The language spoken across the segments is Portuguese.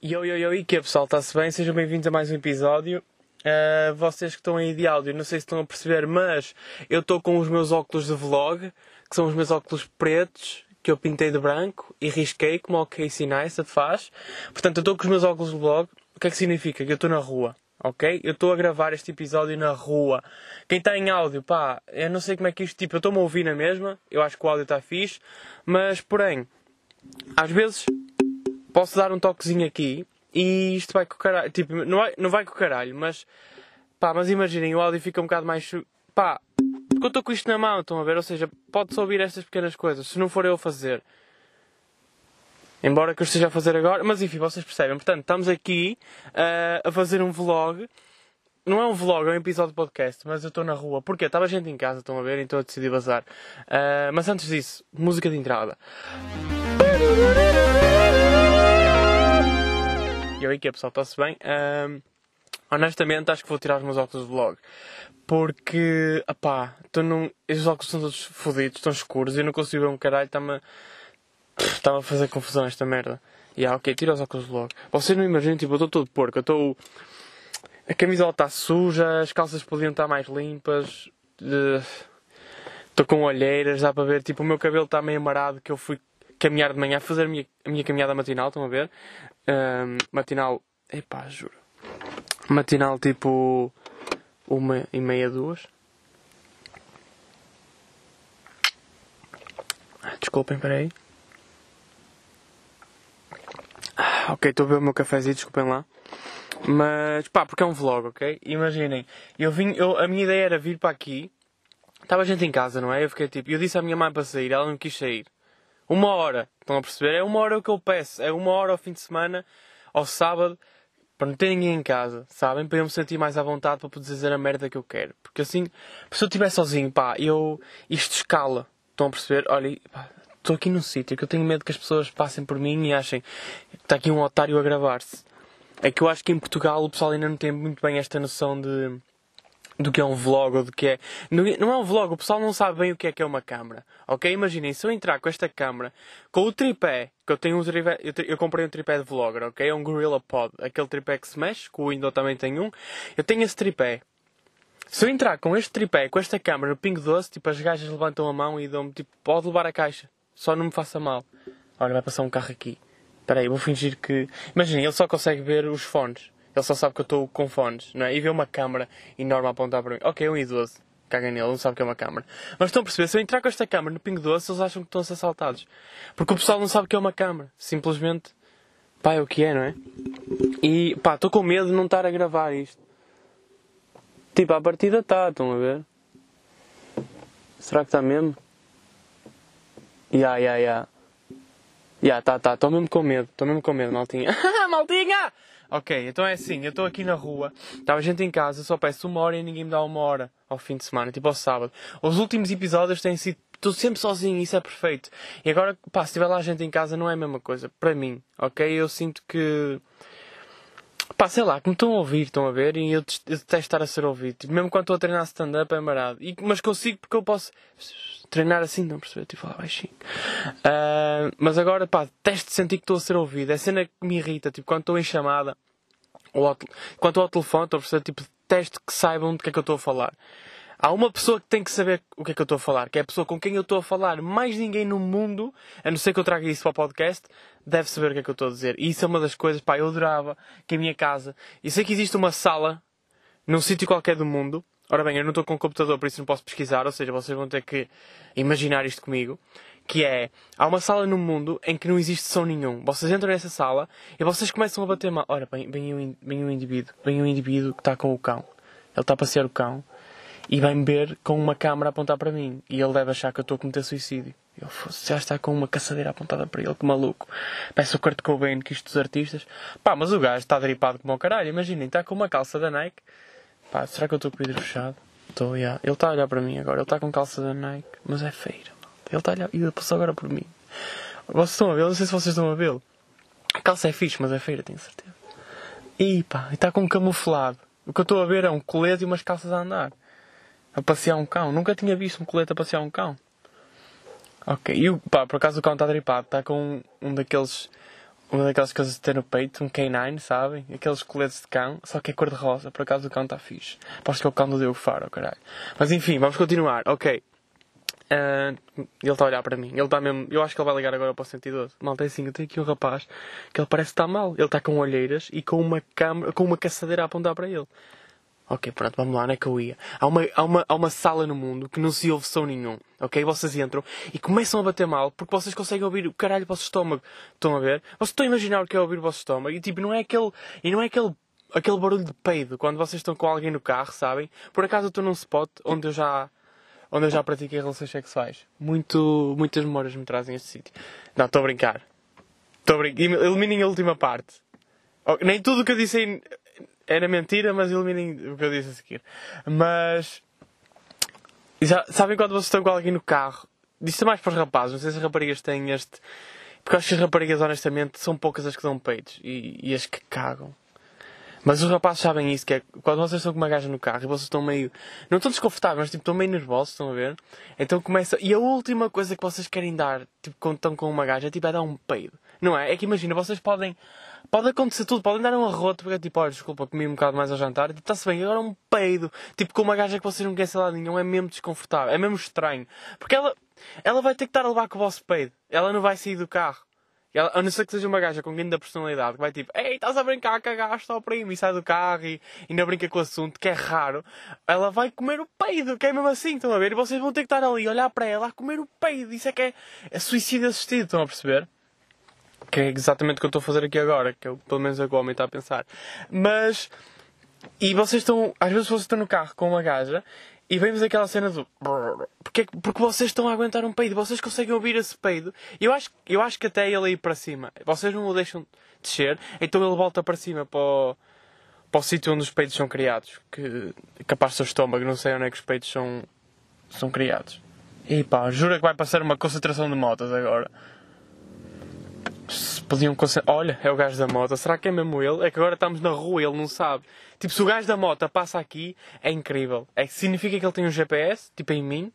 Yo, yo, yo, e que pessoal? Está-se bem? Sejam bem-vindos a mais um episódio. Uh, vocês que estão aí de áudio, não sei se estão a perceber, mas eu estou com os meus óculos de vlog, que são os meus óculos pretos, que eu pintei de branco e risquei, como o Casey Neistat faz. Portanto, eu estou com os meus óculos de vlog. O que é que significa? Que eu estou na rua, ok? Eu estou a gravar este episódio na rua. Quem está em áudio, pá, eu não sei como é que isto, tipo, eu estou-me a ouvir na mesma, eu acho que o áudio está fixe, mas, porém, às vezes posso dar um toquezinho aqui e isto vai com o caralho. Tipo, não vai, não vai com o caralho, mas pá, mas imaginem, o áudio fica um bocado mais. pá, porque eu estou com isto na mão, estão a ver? Ou seja, pode-se ouvir estas pequenas coisas, se não for eu a fazer. Embora que eu esteja a fazer agora, mas enfim, vocês percebem. Portanto, estamos aqui uh, a fazer um vlog. Não é um vlog, é um episódio de podcast, mas eu estou na rua. Porquê? Estava gente em casa, estão a ver? Então eu decidi bazar. Uh, mas antes disso, música de entrada. E aí que pessoal, está-se bem? Um, honestamente acho que vou tirar os meus óculos de vlog. Porque, apá, estou num... estes óculos estão todos fodidos, estão escuros e eu não consigo ver um caralho, está-me está a fazer confusão esta merda. E ah, ok, tira os óculos de vlog. Vocês não imaginam, tipo, eu estou todo porco, eu estou... A camisola está suja, as calças podiam estar mais limpas. Estou uh, com olheiras, dá para ver, tipo, o meu cabelo está meio amarado que eu fui caminhar de manhã, fazer a minha, a minha caminhada matinal, estão a ver? Um, matinal, epá, juro. Matinal tipo uma e meia, duas. Ah, desculpem, peraí. Ah, ok, estou a ver o meu cafezinho, desculpem lá. Mas, pá, porque é um vlog, ok? Imaginem, eu vim, eu, a minha ideia era vir para aqui. Estava gente em casa, não é? Eu fiquei tipo, eu disse à minha mãe para sair, ela não quis sair. Uma hora, estão a perceber? É uma hora o que eu peço. É uma hora ao fim de semana, ao sábado, para não ter ninguém em casa, sabem? Para eu me sentir mais à vontade para poder dizer a merda que eu quero. Porque assim, se eu estiver sozinho, pá, eu. Isto escala. Estão a perceber? Olha, pá, estou aqui num sítio que eu tenho medo que as pessoas passem por mim e achem que está aqui um otário a gravar-se. É que eu acho que em Portugal o pessoal ainda não tem muito bem esta noção de do que é um vlog ou do que é. Não é um vlog, o pessoal não sabe bem o que é que é uma câmera. Ok? Imaginem, se eu entrar com esta câmera, com o tripé, que eu tenho um tripé, eu, eu comprei um tripé de vlogger, ok? É um Gorilla Pod, aquele tripé que se mexe, que o Windows também tem um. Eu tenho esse tripé. Se eu entrar com este tripé, com esta câmera no Ping Doce, tipo, as gajas levantam a mão e dão-me, tipo, pode levar a caixa. Só não me faça mal. Olha, vai passar um carro aqui. Espera aí, vou fingir que... Imaginem, ele só consegue ver os fones. Ele só sabe que eu estou com fones, não é? E vê uma câmera enorme a apontar para mim. Ok, é um idoso. Caga nele, não sabe que é uma câmera. Mas estão a perceber, se eu entrar com esta câmera no Pingo Doce, eles acham que estão a ser assaltados. Porque o pessoal não sabe que é uma câmera. Simplesmente, pá, é o que é, não é? E, pá, estou com medo de não estar a gravar isto. Tipo, a partida está, estão a ver? Será que está mesmo? Ya, ya, ya. Ya, tá, tá, estou mesmo com medo, estou mesmo com medo, maltinha. maltinha! Ok, então é assim, eu estou aqui na rua, estava gente em casa, só peço uma hora e ninguém me dá uma hora ao fim de semana, tipo ao sábado. Os últimos episódios têm sido. Estou sempre sozinho, isso é perfeito. E agora, pá, se tiver lá gente em casa, não é a mesma coisa. Para mim, ok? Eu sinto que. Pá, sei lá, que me estão a ouvir, estão a ver, e eu, detesto estar a ser ouvido. Tipo, mesmo quando estou a treinar stand-up é marado. E, mas consigo porque eu posso treinar assim, não perceber? Tipo, falar baixinho. Uh, mas agora, pá, detesto sentir que estou a ser ouvido. É cena que me irrita, tipo, quando estou em chamada, ou ao, quando estou ao telefone, estou a perceber, tipo, detesto que saibam do que é que eu estou a falar. Há uma pessoa que tem que saber o que é que eu estou a falar, que é a pessoa com quem eu estou a falar. Mais ninguém no mundo, a não ser que eu traga isso para o podcast, deve saber o que é que eu estou a dizer. E isso é uma das coisas, pá, eu adorava que a minha casa. E sei que existe uma sala num sítio qualquer do mundo Ora bem, eu não estou com o computador, por isso não posso pesquisar, ou seja, vocês vão ter que imaginar isto comigo. Que é, há uma sala no mundo em que não existe som nenhum. Vocês entram nessa sala e vocês começam a bater mal. Ora, bem, vem um, vem um indivíduo, vem um indivíduo que está com o cão. Ele está a passear o cão e vai-me ver com uma câmera a apontar para mim. E ele deve achar que eu estou a cometer suicídio. Ele já está com uma caçadeira apontada para ele, que maluco. Peço o Kurt Cobain que isto dos artistas. Pá, mas o gajo está dripado como o caralho. Imaginem, está com uma calça da Nike Pá, será que eu estou com o vidro fechado? Estou, yeah. Ele está a olhar para mim agora. Ele está com calça da Nike, mas é feira. Ele está a olhar. E ele passou agora por mim. Vocês estão a ver? Não sei se vocês estão a vê-lo. A calça é fixe, mas é feira, tenho certeza. E pá, está com um camuflado. O que eu estou a ver é um colete e umas calças a andar. A passear um cão. Nunca tinha visto um colete a passear um cão. Ok, e pá, por acaso o cão está dripado. Está com um, um daqueles uma daquelas coisas de ter no peito, um K9, sabem? Aqueles coletes de cão, só que é cor-de-rosa. Por acaso o cão está fixe. Aposto que é o cão do Diogo Faro, caralho. Mas enfim, vamos continuar. Ok. Uh, ele está a olhar para mim. Ele está mesmo. Eu acho que ele vai ligar agora para o 112. Malta, é assim, eu tenho aqui um rapaz que ele parece estar mal. Ele está com olheiras e com uma câmera, com uma caçadeira a apontar para ele. Ok, pronto, vamos lá, onde é que eu ia? Há uma, há, uma, há uma sala no mundo que não se ouve som nenhum, ok? Vocês entram e começam a bater mal porque vocês conseguem ouvir o caralho do vosso estômago. Estão a ver? Vocês estão a imaginar o que é ouvir o vosso estômago e tipo, não é aquele. E não é aquele. Aquele barulho de peido quando vocês estão com alguém no carro, sabem? Por acaso eu estou num spot onde eu já onde eu já pratiquei relações sexuais. Muito, muitas memórias me trazem este sítio. Não, estou a brincar. Estou a brincar. Eliminem a última parte. Nem tudo o que eu disse era mentira, mas eliminem o que eu disse a seguir. Mas. Já, sabem quando vocês estão com alguém no carro? Disto é mais para os rapazes. Não sei se as raparigas têm este. Porque acho que as raparigas, honestamente, são poucas as que dão peitos e, e as que cagam. Mas os rapazes sabem isso, que é quando vocês estão com uma gaja no carro e vocês estão meio. Não estão desconfortáveis, mas tipo, estão meio nervosos, estão a ver? Então começa. E a última coisa que vocês querem dar, tipo, quando estão com uma gaja, é tipo, é dar um peido. Não é? É que imagina, vocês podem. Pode acontecer tudo, podem dar um arroto, porque é tipo, olha, desculpa, comi um bocado mais ao jantar, tipo, está-se bem, agora um peido. Tipo, com uma gaja que vocês não querem lá nenhum, é mesmo desconfortável, é mesmo estranho. Porque ela, ela vai ter que estar a levar com o vosso peido. Ela não vai sair do carro. Ela, a não ser que seja uma gaja com grande personalidade que vai tipo, ei, estás a brincar, cagaste ao primo e sai do carro e ainda brinca com o assunto, que é raro. Ela vai comer o peido, que é mesmo assim, estão a ver? E vocês vão ter que estar ali, olhar para ela, a comer o peido. Isso é que é, é suicídio assistido, estão a perceber? Que é exatamente o que eu estou a fazer aqui agora, que é, pelo menos é o que o homem está a pensar. Mas. E vocês estão. Às vezes vocês estão no carro com uma gaja e vemos aquela cena do. Porque, porque vocês estão a aguentar um peido, vocês conseguem ouvir esse peido. Eu acho, eu acho que até ele ir para cima, vocês não o deixam descer, então ele volta para cima para o, para o sítio onde os peidos são criados. Que capaz do seu estômago, não sei onde é que os peidos são, são criados. E pá, jura que vai passar uma concentração de motas agora podiam Olha, é o gajo da moto. Será que é mesmo ele? É que agora estamos na rua ele não sabe. Tipo, se o gajo da moto passa aqui, é incrível. É que significa que ele tem um GPS, tipo em mim.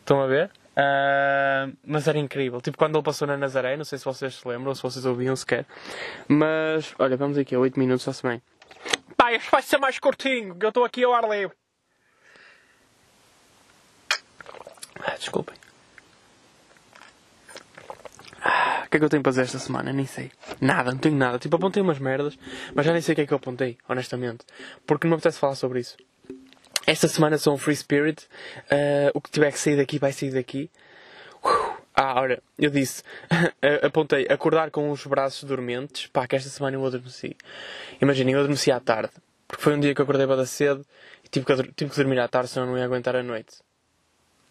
Estão a ver? Uh, mas era incrível. Tipo, quando ele passou na Nazaré, não sei se vocês se lembram, se vocês ouviam sequer. Mas, olha, vamos aqui a 8 minutos, está-se bem. Pá, este vai ser mais curtinho, que eu estou aqui ao ar livre. Ah, desculpem. O que é que eu tenho para fazer esta semana? Nem sei. Nada, não tenho nada. Tipo, apontei umas merdas, mas já nem sei o que é que eu apontei, honestamente. Porque não me apetece falar sobre isso. Esta semana sou um free spirit. Uh, o que tiver que sair daqui vai sair daqui. Uh, ah, olha, eu disse, apontei acordar com os braços dormentes. Pá, que esta semana eu adormeci. Imaginem, eu adormeci à tarde. Porque foi um dia que eu acordei para cedo e tive que, tive que dormir à tarde, senão não ia aguentar a noite.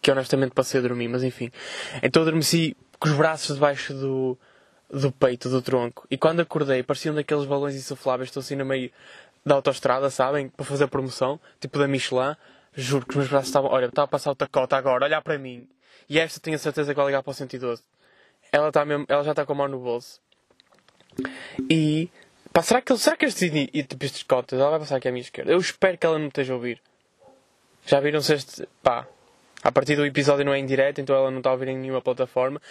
Que honestamente passei a dormir, mas enfim. Então adormeci com os braços debaixo do, do peito, do tronco. E quando acordei, pareciam daqueles balões insufláveis, estou assim no meio da autostrada, sabem? Para fazer promoção, tipo da Michelin. Juro que os meus braços estavam. Olha, estava a passar o tacota agora, olhar para mim. E esta tenho a certeza que vai ligar para o 112. Ela, está mesmo, ela já está com a mão no bolso. E. Pá, será que, será que este, e, tipo, estes cotas, ela vai passar aqui à minha esquerda? Eu espero que ela não esteja a ouvir. Já viram se este. Pá, a partir do episódio não é em direto, então ela não está a ouvir em nenhuma plataforma.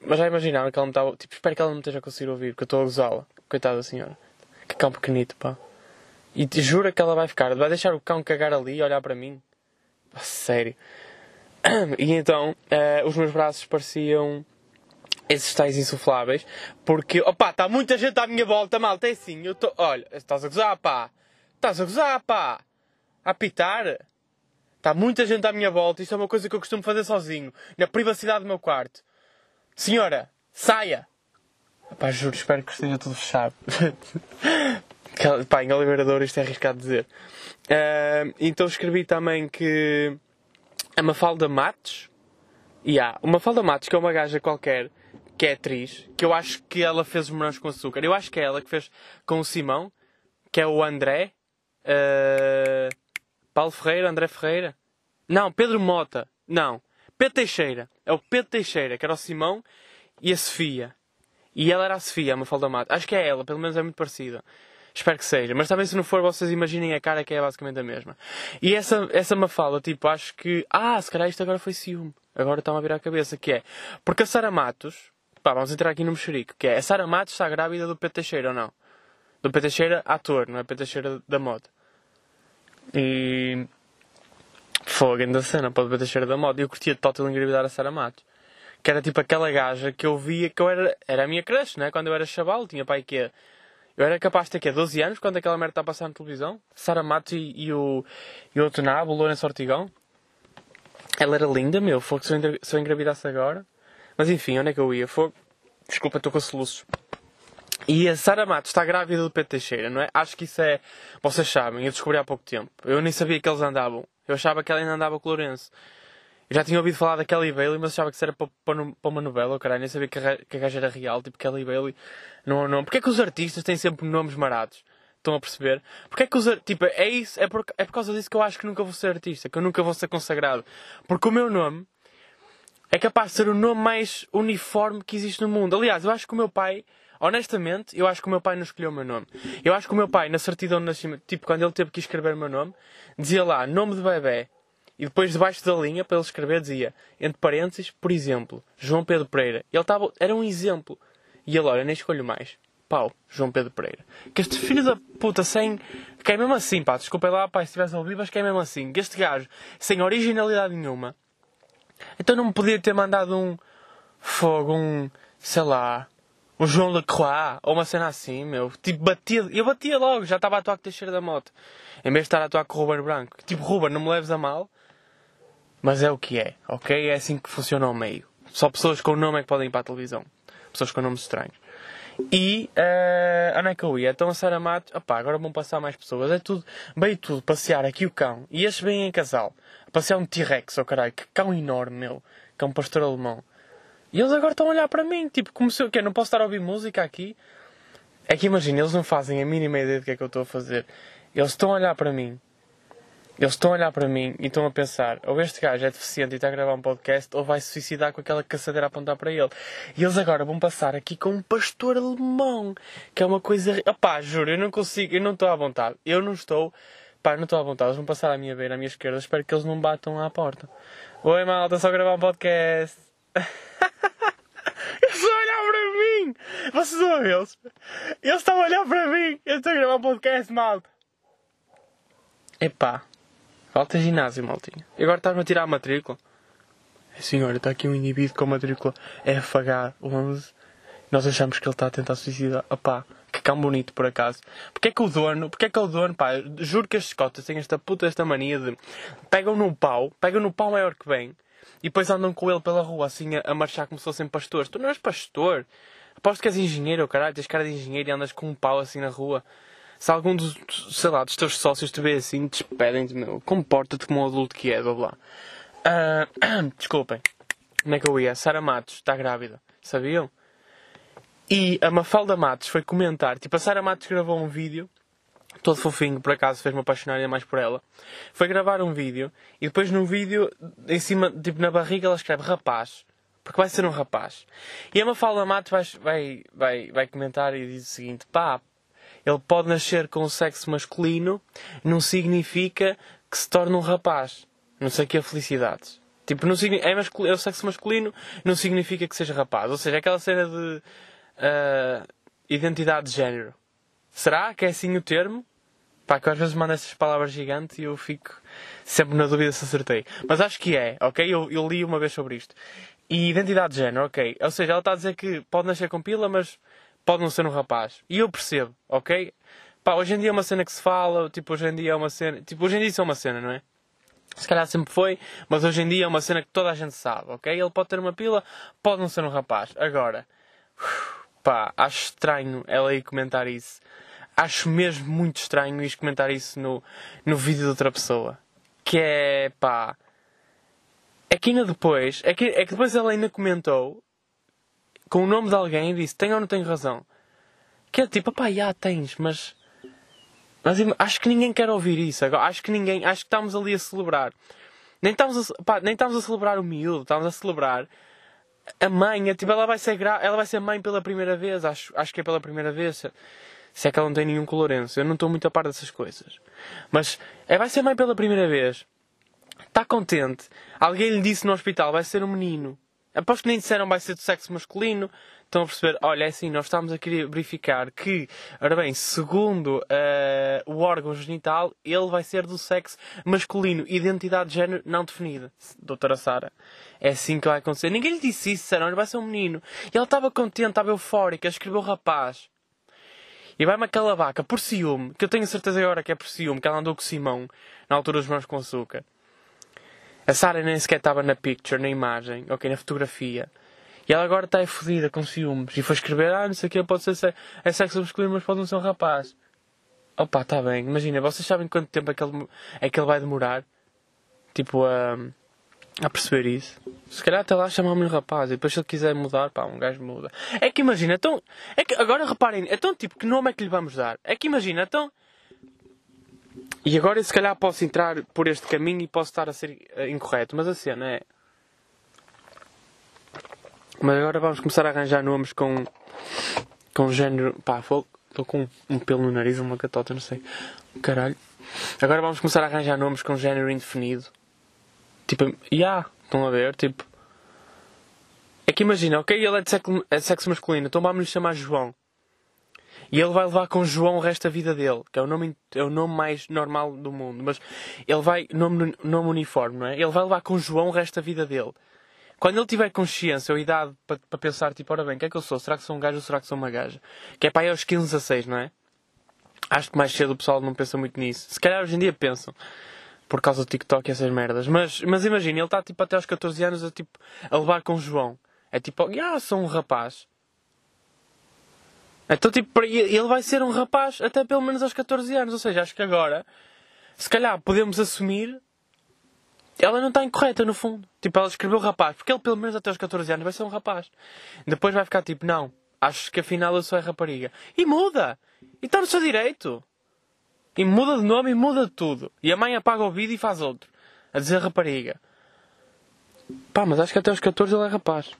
Mas já imaginaram que ela me está. Tipo, espero que ela não esteja a conseguir ouvir, porque eu estou a gozá-la. Coitada da senhora. Que cão pequenito, pá. E te jura que ela vai ficar. Vai deixar o cão cagar ali e olhar para mim? Pá, sério. E então, uh, os meus braços pareciam esses tais insufláveis, porque, opá, está muita gente à minha volta, malta, é assim, eu estou, olha, estás a gozar, pá, estás a gozar, pá, a apitar, Está muita gente à minha volta. Isto é uma coisa que eu costumo fazer sozinho. Na privacidade do meu quarto. Senhora, saia! Pá, juro, espero que esteja tudo fechado. Pá, em Oliveira isto é arriscado dizer. Uh, então escrevi também que a Mafalda Matos. E há uma Mafalda Matos, que é uma gaja qualquer, que é atriz, que eu acho que ela fez os morangos com açúcar. Eu acho que é ela que fez com o Simão, que é o André. Uh, Paulo Ferreira, André Ferreira. Não, Pedro Mota. Não. Pedro Teixeira. É o Pedro Teixeira, que era o Simão e a Sofia. E ela era a Sofia, a Mafalda Mata. Acho que é ela, pelo menos é muito parecida. Espero que seja. Mas também se não for, vocês imaginem a cara que é basicamente a mesma. E essa, essa Mafalda, tipo, acho que... Ah, se calhar isto agora foi ciúme. Agora está-me a virar a cabeça. Que é... Porque a Sara Matos... pá, vamos entrar aqui no mexerico, que é a Sara Matos está grávida do Pedro Teixeira ou não? Do Pedro Teixeira, ator, não é Pedro Teixeira da moda. E. Fogo, ainda cena para o Pedro Teixeira da moda. Eu curtia total engravidar a Sara Matos. Que era tipo aquela gaja que eu via que eu era. Era a minha crush, né? Quando eu era chaval, tinha pai que Eu era capaz de ter que 12 anos quando aquela merda está a passar na televisão. Sara Matos e, e, o, e o outro nabo, o Lourenço Ortigão. Ela era linda, meu. Fogo, se se eu engravidasse agora. Mas enfim, onde é que eu ia? Fogo. Desculpa, estou com soluços. E a Sara Matos está grávida do Pedro Teixeira, não é? Acho que isso é. Vocês sabem, eu descobri há pouco tempo. Eu nem sabia que eles andavam. Eu achava que ela ainda andava com o Lourenço. Eu já tinha ouvido falar da Kelly Bailey, mas achava que isso era para, uma novela, caralho. Nem sabia que a, que gaja era real, tipo Kelly Bailey. Não, não. Porquê é que os artistas têm sempre nomes marados? Estão a perceber? Porquê é que os Tipo, é isso, é por, é por causa disso que eu acho que nunca vou ser artista, que eu nunca vou ser consagrado. Porque o meu nome é capaz de ser o nome mais uniforme que existe no mundo. Aliás, eu acho que o meu pai, honestamente, eu acho que o meu pai não escolheu o meu nome. Eu acho que o meu pai, na certidão de nascimento, tipo, quando ele teve que escrever o meu nome, dizia lá, nome de bebê. E depois, debaixo da linha, para ele escrever, dizia, entre parênteses, por exemplo, João Pedro Pereira. Ele estava, era um exemplo. E ele, olha, nem escolho mais. Pau, João Pedro Pereira. Que este filho da puta, sem. Que é mesmo assim, pá, desculpa lá, pá, se estivesse a ouvir, mas que é mesmo assim. Que este gajo, sem originalidade nenhuma, então não me podia ter mandado um fogo, um, sei lá, um João Lacroix, ou uma cena assim, meu. Tipo, batia, eu batia logo, já estava a atuar com o Teixeira da Moto. Em vez de estar a atuar com o Ruben Branco. Tipo, Ruben, não me leves a mal, mas é o que é, ok? É assim que funciona o meio. Só pessoas com nome é que podem ir para a televisão. Pessoas com nomes estranhos. E uh, onde é que eu ia? Então a Sara Matos, opá, agora vão passar mais pessoas. É tudo, veio tudo, passear aqui o cão. E estes vêm em casal. Passear um T-Rex, oh caralho, que cão enorme, meu. Cão pastor alemão. E eles agora estão a olhar para mim, tipo, como se eu quê? Não posso estar a ouvir música aqui? É que imagina, eles não fazem a mínima ideia do que é que eu estou a fazer. Eles estão a olhar para mim eles estão a olhar para mim e estão a pensar: ou este gajo é deficiente e está a gravar um podcast, ou vai se suicidar com aquela caçadeira a apontar para ele. E eles agora vão passar aqui com um pastor alemão, que é uma coisa. Opá, juro, eu não consigo, eu não estou à vontade. Eu não estou, pá, não estou à vontade. Eles vão passar à minha beira, à minha esquerda. Espero que eles não batam à porta. Oi, malta, só gravar um podcast. Eles estão a olhar para mim! Vocês estão a vê-los? Eles estão a olhar para mim! Eu estou a gravar um podcast, malta! Epá. Falta ginásio, maltinha. E agora estás-me a tirar a matrícula? É, senhora, está aqui um indivíduo com a matrícula FH11. Nós achamos que ele está a tentar suicidar. Opá, que cão bonito por acaso. Porquê é que o dono, porquê é que o dono, pá, juro que estes cotas têm esta puta, esta mania de pegam no pau, pegam no pau maior que vem e depois andam com ele pela rua assim a, a marchar como se fossem pastores. Tu não és pastor. Aposto que és engenheiro, caralho, tens cara de engenheiro e andas com um pau assim na rua. Se algum dos, sei lá, dos teus sócios te vê assim, despedem-te, meu. Comporta-te como um adulto que é, blá blá. Uh, desculpem. Como é que eu ia? Sara Matos está grávida. Sabiam? E a Mafalda Matos foi comentar. Tipo, a Sara Matos gravou um vídeo. Todo fofinho, por acaso, fez-me apaixonar ainda mais por ela. Foi gravar um vídeo. E depois no vídeo, em cima, tipo na barriga, ela escreve rapaz. Porque vai ser um rapaz. E a Mafalda Matos vai, vai, vai, vai comentar e diz o seguinte: pá, ele pode nascer com o sexo masculino, não significa que se torne um rapaz. Não sei que é felicidade. Tipo, não, é, é o sexo masculino, não significa que seja rapaz. Ou seja, aquela cena de uh, identidade de género. Será que é assim o termo? Pá, que às vezes manda essas palavras gigantes e eu fico sempre na dúvida se acertei. Mas acho que é, ok? Eu, eu li uma vez sobre isto. E identidade de género, ok? Ou seja, ela está a dizer que pode nascer com pila, mas pode não ser um rapaz. E eu percebo, ok? Pá, hoje em dia é uma cena que se fala, tipo, hoje em dia é uma cena. Tipo, hoje em dia isso é uma cena, não é? Se calhar sempre foi, mas hoje em dia é uma cena que toda a gente sabe, ok? Ele pode ter uma pila, pode não ser um rapaz. Agora, pá, acho estranho ela ir comentar isso. Acho mesmo muito estranho ir comentar isso no, no vídeo de outra pessoa. Que é, pá. É que ainda depois, é que, é que depois ela ainda comentou com o nome de alguém e disse: Tenho ou não tenho razão? Que é tipo, pá, já tens, mas. Mas acho que ninguém quer ouvir isso. Agora, acho que ninguém. Acho que estamos ali a celebrar. Nem estamos a, pá, nem estamos a celebrar o miúdo, estamos a celebrar a mãe. É, tipo, ela vai ser, gra... ela vai ser mãe pela primeira vez. Acho, acho que é pela primeira vez. Se é que ela não tem nenhum colorenço. Eu não estou muito a par dessas coisas. Mas é, vai ser mãe pela primeira vez. Está contente. Alguém lhe disse no hospital: vai ser um menino. Aposto que nem disseram vai ser do sexo masculino. Estão a perceber? Olha, é assim, nós estamos a querer verificar que, ora bem, segundo uh, o órgão genital, ele vai ser do sexo masculino. Identidade de género não definida. Doutora Sara. É assim que vai acontecer. Ninguém lhe disse isso, disseram, ele vai ser um menino. E ela estava contente, estava eufórica, escreveu rapaz. E vai-me aquela vaca, por ciúme, que eu tenho certeza agora que é por ciúme, que ela andou com o Simão, na altura dos mãos com açúcar. A Sara nem sequer estava na picture, na imagem, ok, na fotografia. E ela agora está fodida com ciúmes. E foi escrever, ah, não sei o que, pode ser é sexo masculino, mas pode não ser um rapaz. Opa, está bem. Imagina, vocês sabem quanto tempo é que ele, é que ele vai demorar? Tipo, a, a perceber isso. Se calhar até lá chamamos-lhe rapaz. E depois se ele quiser mudar, pá, um gajo muda. É que imagina, então... É que, agora reparem, é tão tipo, que nome é que lhe vamos dar? É que imagina, então... E agora se calhar posso entrar por este caminho e posso estar a ser uh, incorreto. Mas a cena é... Mas agora vamos começar a arranjar nomes com. com género. pá, estou com um pelo no nariz, uma catota, não sei. Caralho. Agora vamos começar a arranjar nomes com género indefinido. Tipo, ya, yeah, estão a ver? Tipo. É que imagina, ok, ele é de sexo, é de sexo masculino, então vamos lhe chamar João. E ele vai levar com João o resto da vida dele, que é o nome, é o nome mais normal do mundo. Mas ele vai, nome, nome uniforme, não é? Ele vai levar com João o resto da vida dele. Quando ele tiver consciência ou idade para, para pensar, tipo, ora bem, o que é que eu sou? Será que sou um gajo ou será que sou uma gaja? Que é para aí aos 15, 16, não é? Acho que mais cedo o pessoal não pensa muito nisso. Se calhar hoje em dia pensam. Por causa do TikTok e essas merdas. Mas, mas imagina, ele está tipo até aos 14 anos a, tipo, a levar com o João. É tipo, ah, sou um rapaz. Então, tipo, ele vai ser um rapaz até pelo menos aos 14 anos. Ou seja, acho que agora, se calhar podemos assumir ela não está incorreta, no fundo. Tipo, ela escreveu rapaz, porque ele pelo menos até aos 14 anos vai ser um rapaz. Depois vai ficar tipo, não, acho que afinal eu sou a rapariga. E muda! E está no seu direito. E muda de nome e muda de tudo. E a mãe apaga o vídeo e faz outro. A dizer rapariga. Pá, mas acho que até aos 14 ele é rapaz.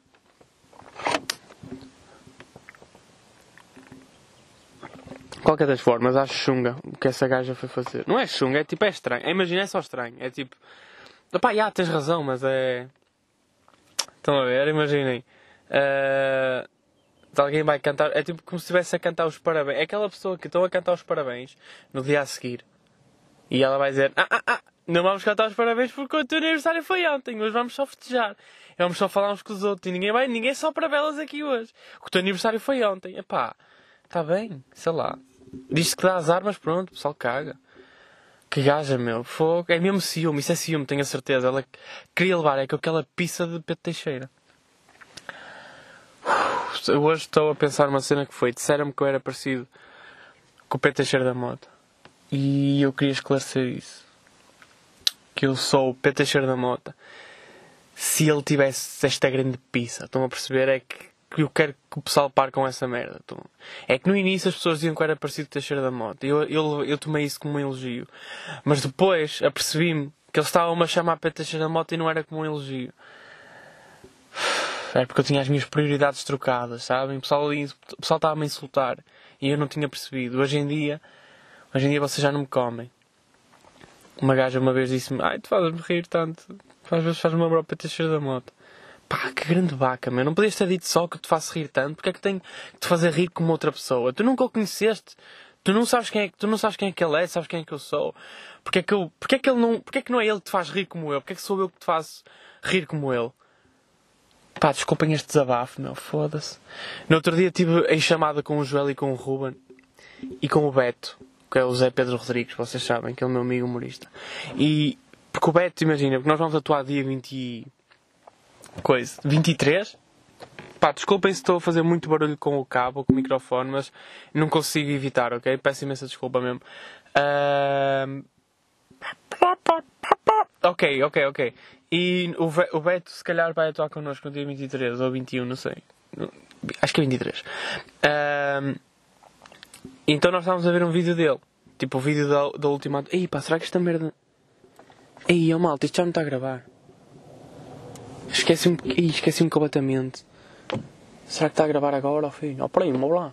Qualquer das formas, acho chunga o que essa gaja foi fazer. Não é chunga, é tipo, é estranho. É, imagina, é só estranho. É tipo, Opá, já, tens razão, mas é. Estão a ver? Imaginem. Uh, alguém vai cantar. É tipo como se estivesse a cantar os parabéns. É aquela pessoa que estão a cantar os parabéns no dia a seguir. E ela vai dizer: Ah, ah, ah, não vamos cantar os parabéns porque o teu aniversário foi ontem. Hoje vamos só festejar. Vamos só falar uns com os outros. E ninguém vai, ninguém só para belas aqui hoje. O teu aniversário foi ontem. Epá, está bem, sei lá. Diz-se que dá as armas, pronto, o pessoal caga. Que gaja, meu. Fogo. É mesmo ciúme. Isso é ciúme, tenho a certeza. Ela queria levar é com aquela pizza de Pedro Teixeira. Hoje estou a pensar uma cena que foi. Disseram-me que eu era parecido com o Pedro Teixeira da Mota. E eu queria esclarecer isso. Que eu sou o Pedro Teixeira da Mota. Se ele tivesse esta grande pizza, estão a perceber? É que que eu quero que o pessoal pare com essa merda. Então, é que no início as pessoas diziam que eu era parecido com Teixeira da Mota. Eu, eu, eu tomei isso como um elogio. Mas depois apercebi-me que eles estavam a chamar para Teixeira da Mota e não era como um elogio. É porque eu tinha as minhas prioridades trocadas, sabem? O pessoal, estava a me insultar e eu não tinha percebido. Hoje em dia, hoje em dia vocês já não me comem. Uma gaja uma vez disse-me: Ai, tu fazes-me rir tanto. Às vezes faz-me lembrar para Teixeira da Mota. Pá, que grande vaca, meu. Não podias ter dito só que te faço rir tanto. Porque é que tenho que te fazer rir como outra pessoa? Tu nunca o conheceste. Tu não sabes quem é, tu não sabes quem é que ele é, sabes quem é que eu sou. Porque é que, eu, porque é que ele não, porque é que não é ele que te faz rir como eu? Porque é que sou eu que te faço rir como ele? Pá, desculpem este desabafo, meu, foda-se. No outro dia estive em chamada com o Joel e com o Ruben e com o Beto, que é o Zé Pedro Rodrigues, vocês sabem, que é o meu amigo humorista. E, porque o Beto, imagina, porque nós vamos atuar dia 20 coisa, 23. Pá, desculpem se estou a fazer muito barulho com o cabo, com o microfone, mas não consigo evitar, ok? Peço imensa desculpa mesmo. Uh... Ok, ok, ok. E o, Beto se calhar vai atuar connosco no dia 23 ou 21, não sei. Acho que é 23. Uh... Então nós estávamos a ver um vídeo dele. Tipo o vídeo da, da última. Ei pá, será que esta merda. Ei, oh malta, isto já não está a gravar. Esqueci-me esqueci completamente. Será que está a gravar agora, filho? Oh, peraí, vamos lá.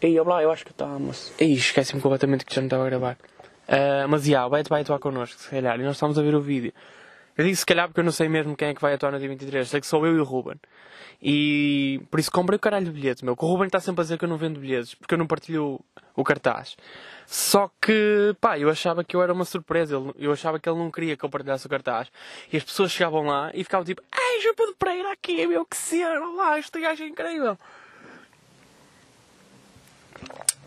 Ei, lá, eu acho que está, mas. Ei, esqueci-me completamente que já não estava a gravar. Uh, mas já, o Beto vai atuar connosco, se calhar. E nós estamos a ver o vídeo. Eu digo se calhar porque eu não sei mesmo quem é que vai atuar no dia 23. Sei que sou eu e o Ruben. E por isso comprei o caralho de bilhetes, meu. Que o Ruben está sempre a dizer que eu não vendo bilhetes, porque eu não partilho o, cartaz. Só que, pá, eu achava que eu era uma surpresa. Eu achava que ele não queria que eu partilhasse o cartaz. E as pessoas chegavam lá e ficavam tipo, ai, João Pedro Pereira aqui, meu, que cena, lá, este gajo é incrível.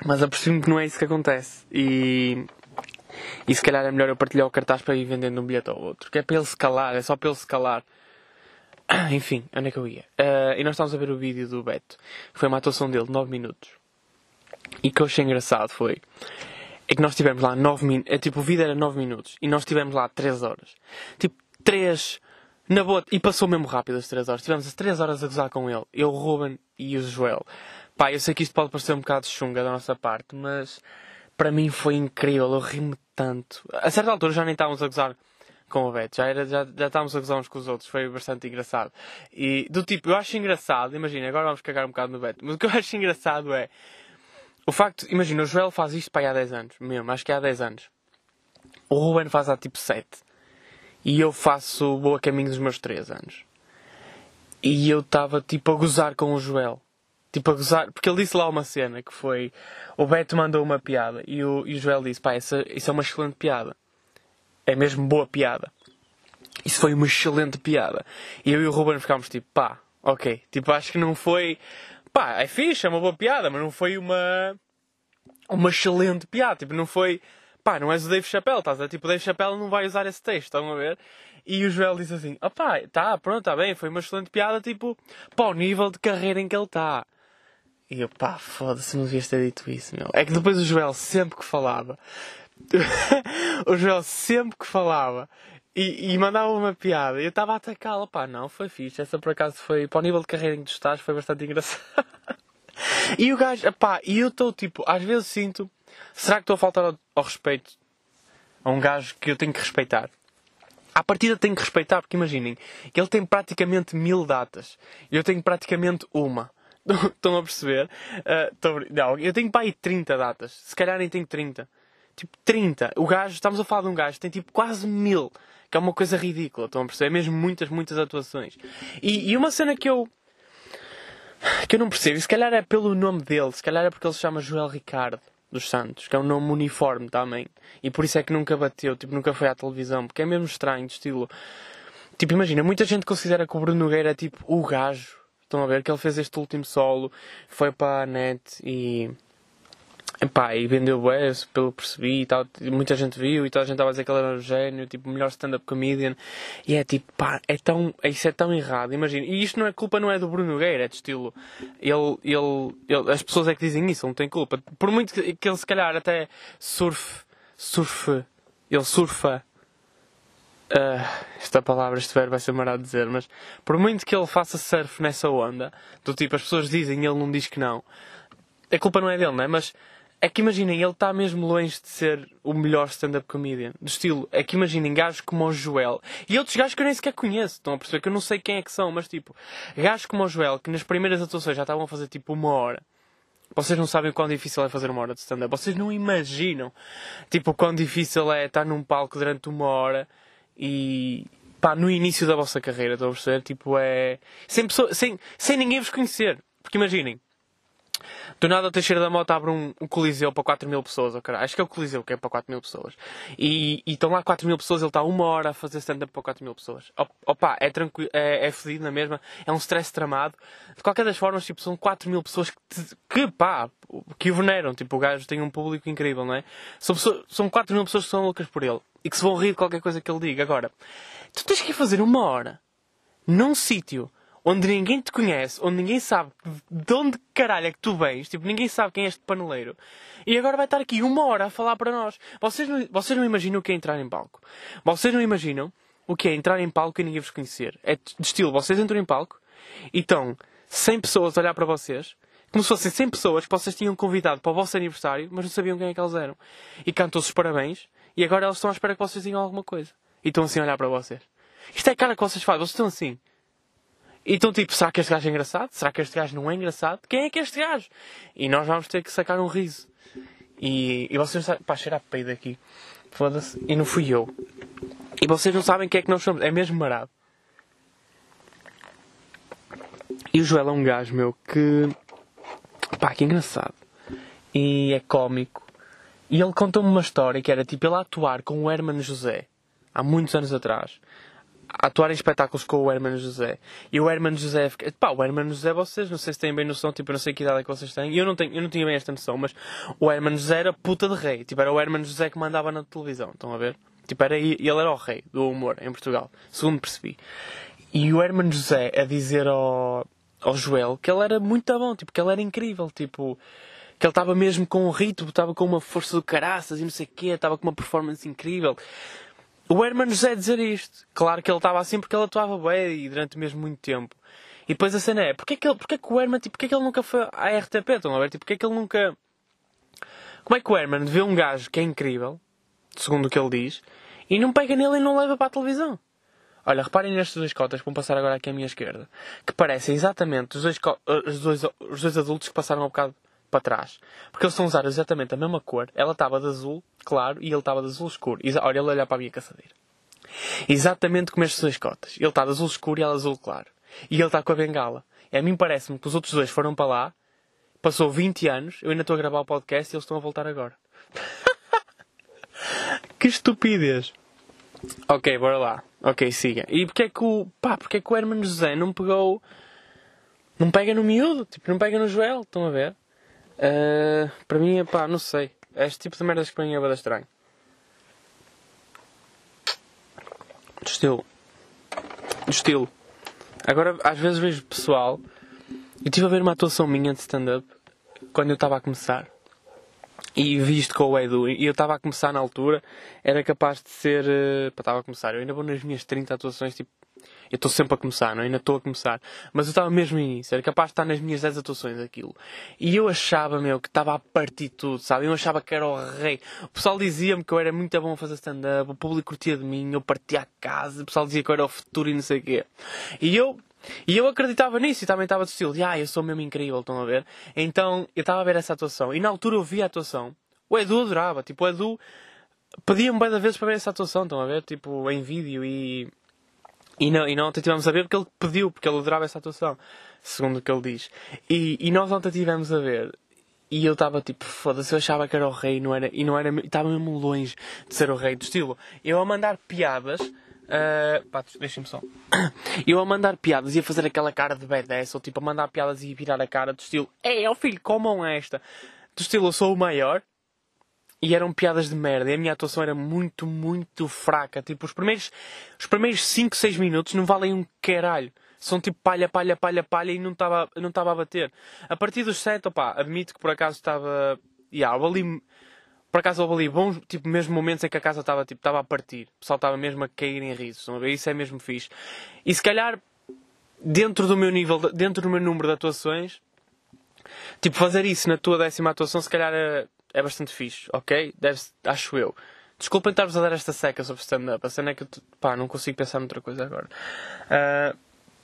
Mas apercebi-me que não é isso que acontece. E, e se calhar é melhor eu partilhar o cartaz para ir vendendo um bilhete ao outro. Que é para ele se calar, é só para ele se calar. Enfim, onde é que eu ia? Uh, e nós estávamos a ver o vídeo do Beto. Foi uma atuação dele de 9 minutos. E o que eu achei engraçado foi. É que nós estivemos lá 9 minutos. É, tipo, o vídeo era 9 minutos. E nós estivemos lá 3 horas. Tipo, 3. Na boa. E passou mesmo rápido as 3 horas. Tivemos as 3 horas a gozar com ele. Eu, o Ruben e o Joel. Pá, eu sei que isto pode parecer um bocado chunga da nossa parte, mas para mim foi incrível. Eu ri-me tanto. A certa altura já nem estávamos a gozar com o Beto, já, era, já, já estávamos a gozar uns com os outros, foi bastante engraçado. E do tipo, eu acho engraçado, imagina, agora vamos cagar um bocado no Beto, mas o que eu acho engraçado é o facto, imagina, o Joel faz isto para aí há 10 anos, mesmo, acho que há 10 anos. O Ruben faz há tipo 7. E eu faço boa caminho dos meus 3 anos. E eu estava tipo a gozar com o Joel. Tipo, a gozar. Porque ele disse lá uma cena que foi. O Beto mandou uma piada e o, e o Joel disse: pá, essa, isso é uma excelente piada. É mesmo boa piada. Isso foi uma excelente piada. E eu e o Ruben ficámos tipo, pá, ok. Tipo, acho que não foi. Pá, é fixe, é uma boa piada, mas não foi uma. Uma excelente piada. Tipo, não foi. Pá, não és o Dave Chappelle, estás a Tipo, o Dave Chappelle não vai usar esse texto, estão a ver? E o Joel disse assim: opá, tá, pronto, está bem, foi uma excelente piada, tipo, para o nível de carreira em que ele está. E eu, pá, foda-se, não devias ter dito isso, meu. É que depois o Joel, sempre que falava, o Joel, sempre que falava e, e mandava uma piada, eu estava a atacá-la, pá, não, foi fixe. Essa por acaso foi, para o nível de carreira em que tu estás, foi bastante engraçado. e o gajo, pá, e eu estou tipo, às vezes sinto, será que estou a faltar ao, ao respeito a um gajo que eu tenho que respeitar? À partida tenho que respeitar, porque imaginem, ele tem praticamente mil datas. Eu tenho praticamente uma. Estão a perceber? Uh, tô... Não, eu tenho para aí 30 datas. Se calhar nem tenho 30. Tipo, 30. O gajo, estamos a falar de um gajo tem tipo quase mil. Que é uma coisa ridícula. Estão a perceber? É mesmo muitas, muitas atuações. E, e uma cena que eu. que eu não percebo, e se calhar é pelo nome dele, se calhar é porque ele se chama Joel Ricardo dos Santos, que é um nome uniforme também. E por isso é que nunca bateu, tipo, nunca foi à televisão, porque é mesmo estranho, de estilo. Tipo, imagina, muita gente considera que o Bruno Nogueira é tipo o gajo Estão a ver que ele fez este último solo, foi para a net e. Epá, e vendeu bem, pelo percebi e tal. Muita gente viu e toda a gente estava a dizer que ele era um gênio, tipo, melhor stand-up comedian. E é tipo, pá, é tão, isso é tão errado, imagina. E isto não é culpa, não é do Bruno Nogueira, é de estilo. Ele, ele, ele, as pessoas é que dizem isso, ele não tem culpa. Por muito que, que ele se calhar até surfe, surfe, ele surfa Uh, esta palavra, este verbo vai ser marado de dizer, mas por muito que ele faça surf nessa onda, do tipo as pessoas dizem e ele não diz que não, a culpa não é dele, não é? Mas é que imaginem, ele está mesmo longe de ser o melhor stand-up comedian. Do estilo, é que imaginem gajos como o Joel e outros gajos que eu nem sequer conheço, estão a perceber? Que eu não sei quem é que são, mas tipo, gajos como o Joel que nas primeiras atuações já estavam a fazer tipo uma hora. Vocês não sabem o quão difícil é fazer uma hora de stand-up. Vocês não imaginam, tipo, o quão difícil é estar num palco durante uma hora e pá, no início da vossa carreira, estão a perceber? Tipo, é. Sem, pessoa, sem, sem ninguém vos conhecer. Porque imaginem, do nada o Teixeira da Mota abre um, um coliseu para 4 mil pessoas, oh, Acho que é o coliseu que é para 4 mil pessoas. E, e estão lá 4 mil pessoas, ele está uma hora a fazer stand-up para 4 mil pessoas. Opa, é tranquilo, é, é fedido na mesma, é um stress tramado. De qualquer das formas, tipo, são 4 mil pessoas que, que pá, que veneram. Tipo, o gajo tem um público incrível, não é? São, pessoas, são 4 mil pessoas que são loucas por ele. E que se vão rir de qualquer coisa que ele diga. Agora, tu tens que ir fazer uma hora num sítio onde ninguém te conhece, onde ninguém sabe de onde caralho é que tu vens, tipo, ninguém sabe quem é este paneleiro, e agora vai estar aqui uma hora a falar para nós. Vocês não, vocês não imaginam o que é entrar em palco. Vocês não imaginam o que é entrar em palco e ninguém vos conhecer. É de estilo, vocês entram em palco e estão 100 pessoas a olhar para vocês, como se fossem 100 pessoas que vocês tinham convidado para o vosso aniversário, mas não sabiam quem é que eles eram. E cantam-se os parabéns, e agora eles estão à espera que vocês digam alguma coisa. E estão assim a olhar para vocês. Isto é a cara que vocês fazem, vocês estão assim. Então, tipo, será que este gajo é engraçado? Será que este gajo não é engraçado? Quem é que é este gajo? E nós vamos ter que sacar um riso. E, e vocês, pá, cheira a peido aqui. Foda-se. E não fui eu. E vocês não sabem quem é que nós somos. É mesmo marado. E o Joel é um gajo, meu, que. pá, que engraçado. E é cómico. E ele contou-me uma história que era tipo ele a atuar com o Hermano José, há muitos anos atrás. Atuar em espetáculos com o Hermano José. E o Hermano José. Pá, o Hermano José, vocês não sei se têm bem noção, tipo, eu não sei que idade é que vocês têm. Eu não, tenho, eu não tinha bem esta noção, mas o Hermano José era puta de rei. Tipo, era o Hermano José que mandava na televisão, estão a ver? Tipo, era, ele era o rei do humor em Portugal, segundo percebi. E o Hermano José a dizer ao, ao Joel que ele era muito bom, tipo, que ele era incrível, tipo, que ele estava mesmo com um ritmo, estava com uma força do caraças e não sei o quê, estava com uma performance incrível. O Hermano José dizer isto. Claro que ele estava assim porque ele atuava bem e durante mesmo muito tempo. E depois a cena é, porque é que, ele, porque é que o Herman, tipo, porque é que ele nunca foi à RTP, estão a ver? Tipo, porque é que ele nunca... Como é que o Herman vê um gajo que é incrível, segundo o que ele diz, e não pega nele e não leva para a televisão? Olha, reparem nestas duas cotas que vão passar agora aqui à minha esquerda. Que parecem exatamente os dois, os dois, os dois adultos que passaram um bocado para trás. Porque eles estão a usar exatamente a mesma cor. Ela estava de azul claro e ele estava de azul escuro. E, olha, ele olha para a minha caçadeira. Exatamente como estas duas cotas. Ele está de azul escuro e ela azul claro. E ele está com a bengala. E a mim parece-me que os outros dois foram para lá. Passou 20 anos. Eu ainda estou a gravar o podcast e eles estão a voltar agora. que estupidez. Ok, bora lá. Ok, siga. E porquê é que o. Pá, porquê é que o Hermano José não pegou. Não pega no miúdo? Tipo, não pega no Joel? Estão a ver? Uh, para mim, pá, não sei. Este tipo de merdas que para mim é bada estranho. Do estilo. Do estilo. Agora, às vezes vejo pessoal. Eu estive a ver uma atuação minha de stand-up quando eu estava a começar. E visto com o Edu, e eu estava a começar na altura, era capaz de ser. Estava a começar, eu ainda vou nas minhas 30 atuações, tipo. Eu estou sempre a começar, não? É? ainda estou a começar. Mas eu estava mesmo no início, era capaz de estar nas minhas 10 atuações aquilo. E eu achava, meu, que estava a partir tudo, sabe? Eu achava que era o rei. O pessoal dizia-me que eu era muito bom a fazer stand-up, o público curtia de mim, eu partia a casa, o pessoal dizia que eu era o futuro e não sei o quê. E eu e eu acreditava nisso e também estava do estilo de, ah, eu sou mesmo incrível, estão a ver? Então eu estava a ver essa atuação e na altura eu vi a atuação. O Edu adorava, tipo, o Edu pedia-me bem vezes para ver essa atuação, estão a ver? Tipo, em vídeo e. E não, e não ontem tivemos a ver porque ele pediu, porque ele adorava essa atuação, segundo o que ele diz. E, e nós ontem tivemos a ver e eu estava tipo, foda-se, eu achava que era o rei não era, e não era, estava mesmo longe de ser o rei do estilo. Eu a mandar piadas Uh, pá, deixem-me só. Eu a mandar piadas e a fazer aquela cara de badass, ou tipo a mandar piadas e virar a cara do estilo É, ó filho, comam esta. Do estilo, eu sou o maior. E eram piadas de merda. E a minha atuação era muito, muito fraca. Tipo, os primeiros, os primeiros 5, 6 minutos não valem um caralho. São tipo palha, palha, palha, palha e não estava não a bater. A partir dos 7, opá, admito que por acaso estava. Yeah, ali por acaso houve ali bons, tipo, mesmo momentos em que a casa estava tipo, a partir. O pessoal estava mesmo a cair em risos. Isso é mesmo fixe. E se calhar, dentro do meu nível, dentro do meu número de atuações, tipo, fazer isso na tua décima atuação, se calhar é, é bastante fixe, ok? Deve acho eu. Desculpem estar-vos a dar esta seca sobre stand-up. A cena é que, pá, não consigo pensar noutra coisa agora. Uh,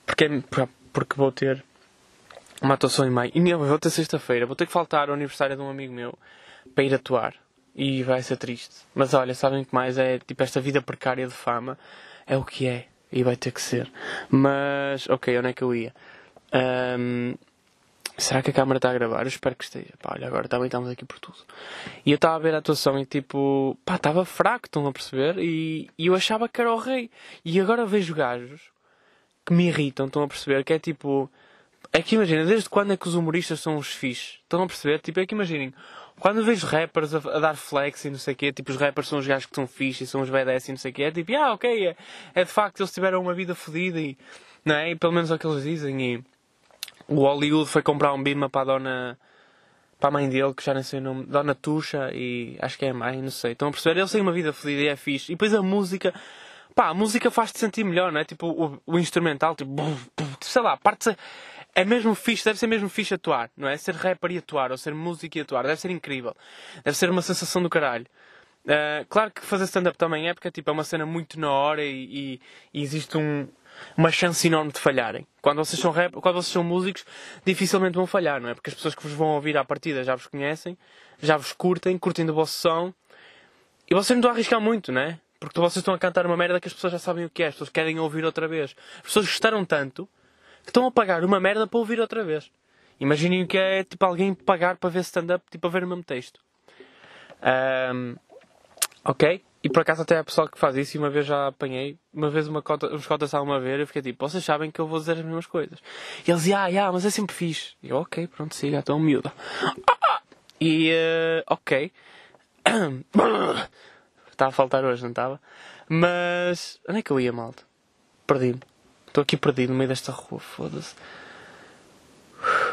porque, porque vou ter uma atuação em maio. E não, vou ter sexta-feira. Vou ter que faltar ao aniversário de um amigo meu para ir atuar e vai ser triste. Mas olha, sabem que mais é tipo esta vida precária de fama é o que é e vai ter que ser. Mas ok, onde é que eu ia? Um, será que a câmera está a gravar? Eu espero que esteja. Pá, olha, agora também estamos aqui por tudo. E eu estava a ver a atuação e tipo, pá, estava fraco, estão a perceber? E, e eu achava que era o rei. E agora vejo gajos que me irritam, estão a perceber? Que é tipo. É que imagina, desde quando é que os humoristas são os fixes? Estão a perceber? Tipo, é que imaginem, quando vejo rappers a, a, dar flex e não sei o quê, tipo, os rappers são os gajos que são fixe e são os BDS e não sei o quê, é tipo, ah, ok, é, é de facto, eles tiveram uma vida fodida e, não é? E pelo menos é o que eles dizem. E o Hollywood foi comprar um bima para a dona, para a mãe dele, que já nem sei o nome, Dona Tuxa, e acho que é a mãe, não sei. Estão a perceber? Eles têm uma vida fodida e é fixe. E depois a música, pá, a música faz-te sentir melhor, não é? Tipo, o, o instrumental, tipo, sei lá, parte é mesmo fixe, deve ser mesmo fixe atuar, não é? Ser rapper e atuar, ou ser músico e atuar, deve ser incrível. Deve ser uma sensação do caralho. Uh, claro que fazer stand-up também é, porque tipo, é uma cena muito na hora e, e, e existe um, uma chance enorme de falharem. Quando vocês são rap, quando vocês são músicos, dificilmente vão falhar, não é? Porque as pessoas que vos vão ouvir à partida já vos conhecem, já vos curtem, curtem do vosso som e vocês não estão a arriscar muito, não é? Porque vocês estão a cantar uma merda que as pessoas já sabem o que é, as pessoas querem ouvir outra vez. As pessoas gostaram tanto que estão a pagar uma merda para ouvir outra vez. Imaginem que é tipo alguém pagar para ver stand-up, tipo a ver o mesmo texto. Um, ok? E por acaso até há pessoal que faz isso e uma vez já apanhei, uma vez uma cota, uns cotas estavam a ver e eu fiquei tipo, vocês sabem que eu vou dizer as mesmas coisas. E eles ah, yeah, mas é sempre fixe. E eu, ok, pronto, siga, estou miúda. E, uh, ok. Estava a faltar hoje, não estava? Mas, onde é que eu ia, malta? Perdi-me. Estou aqui perdido no meio desta rua, foda-se.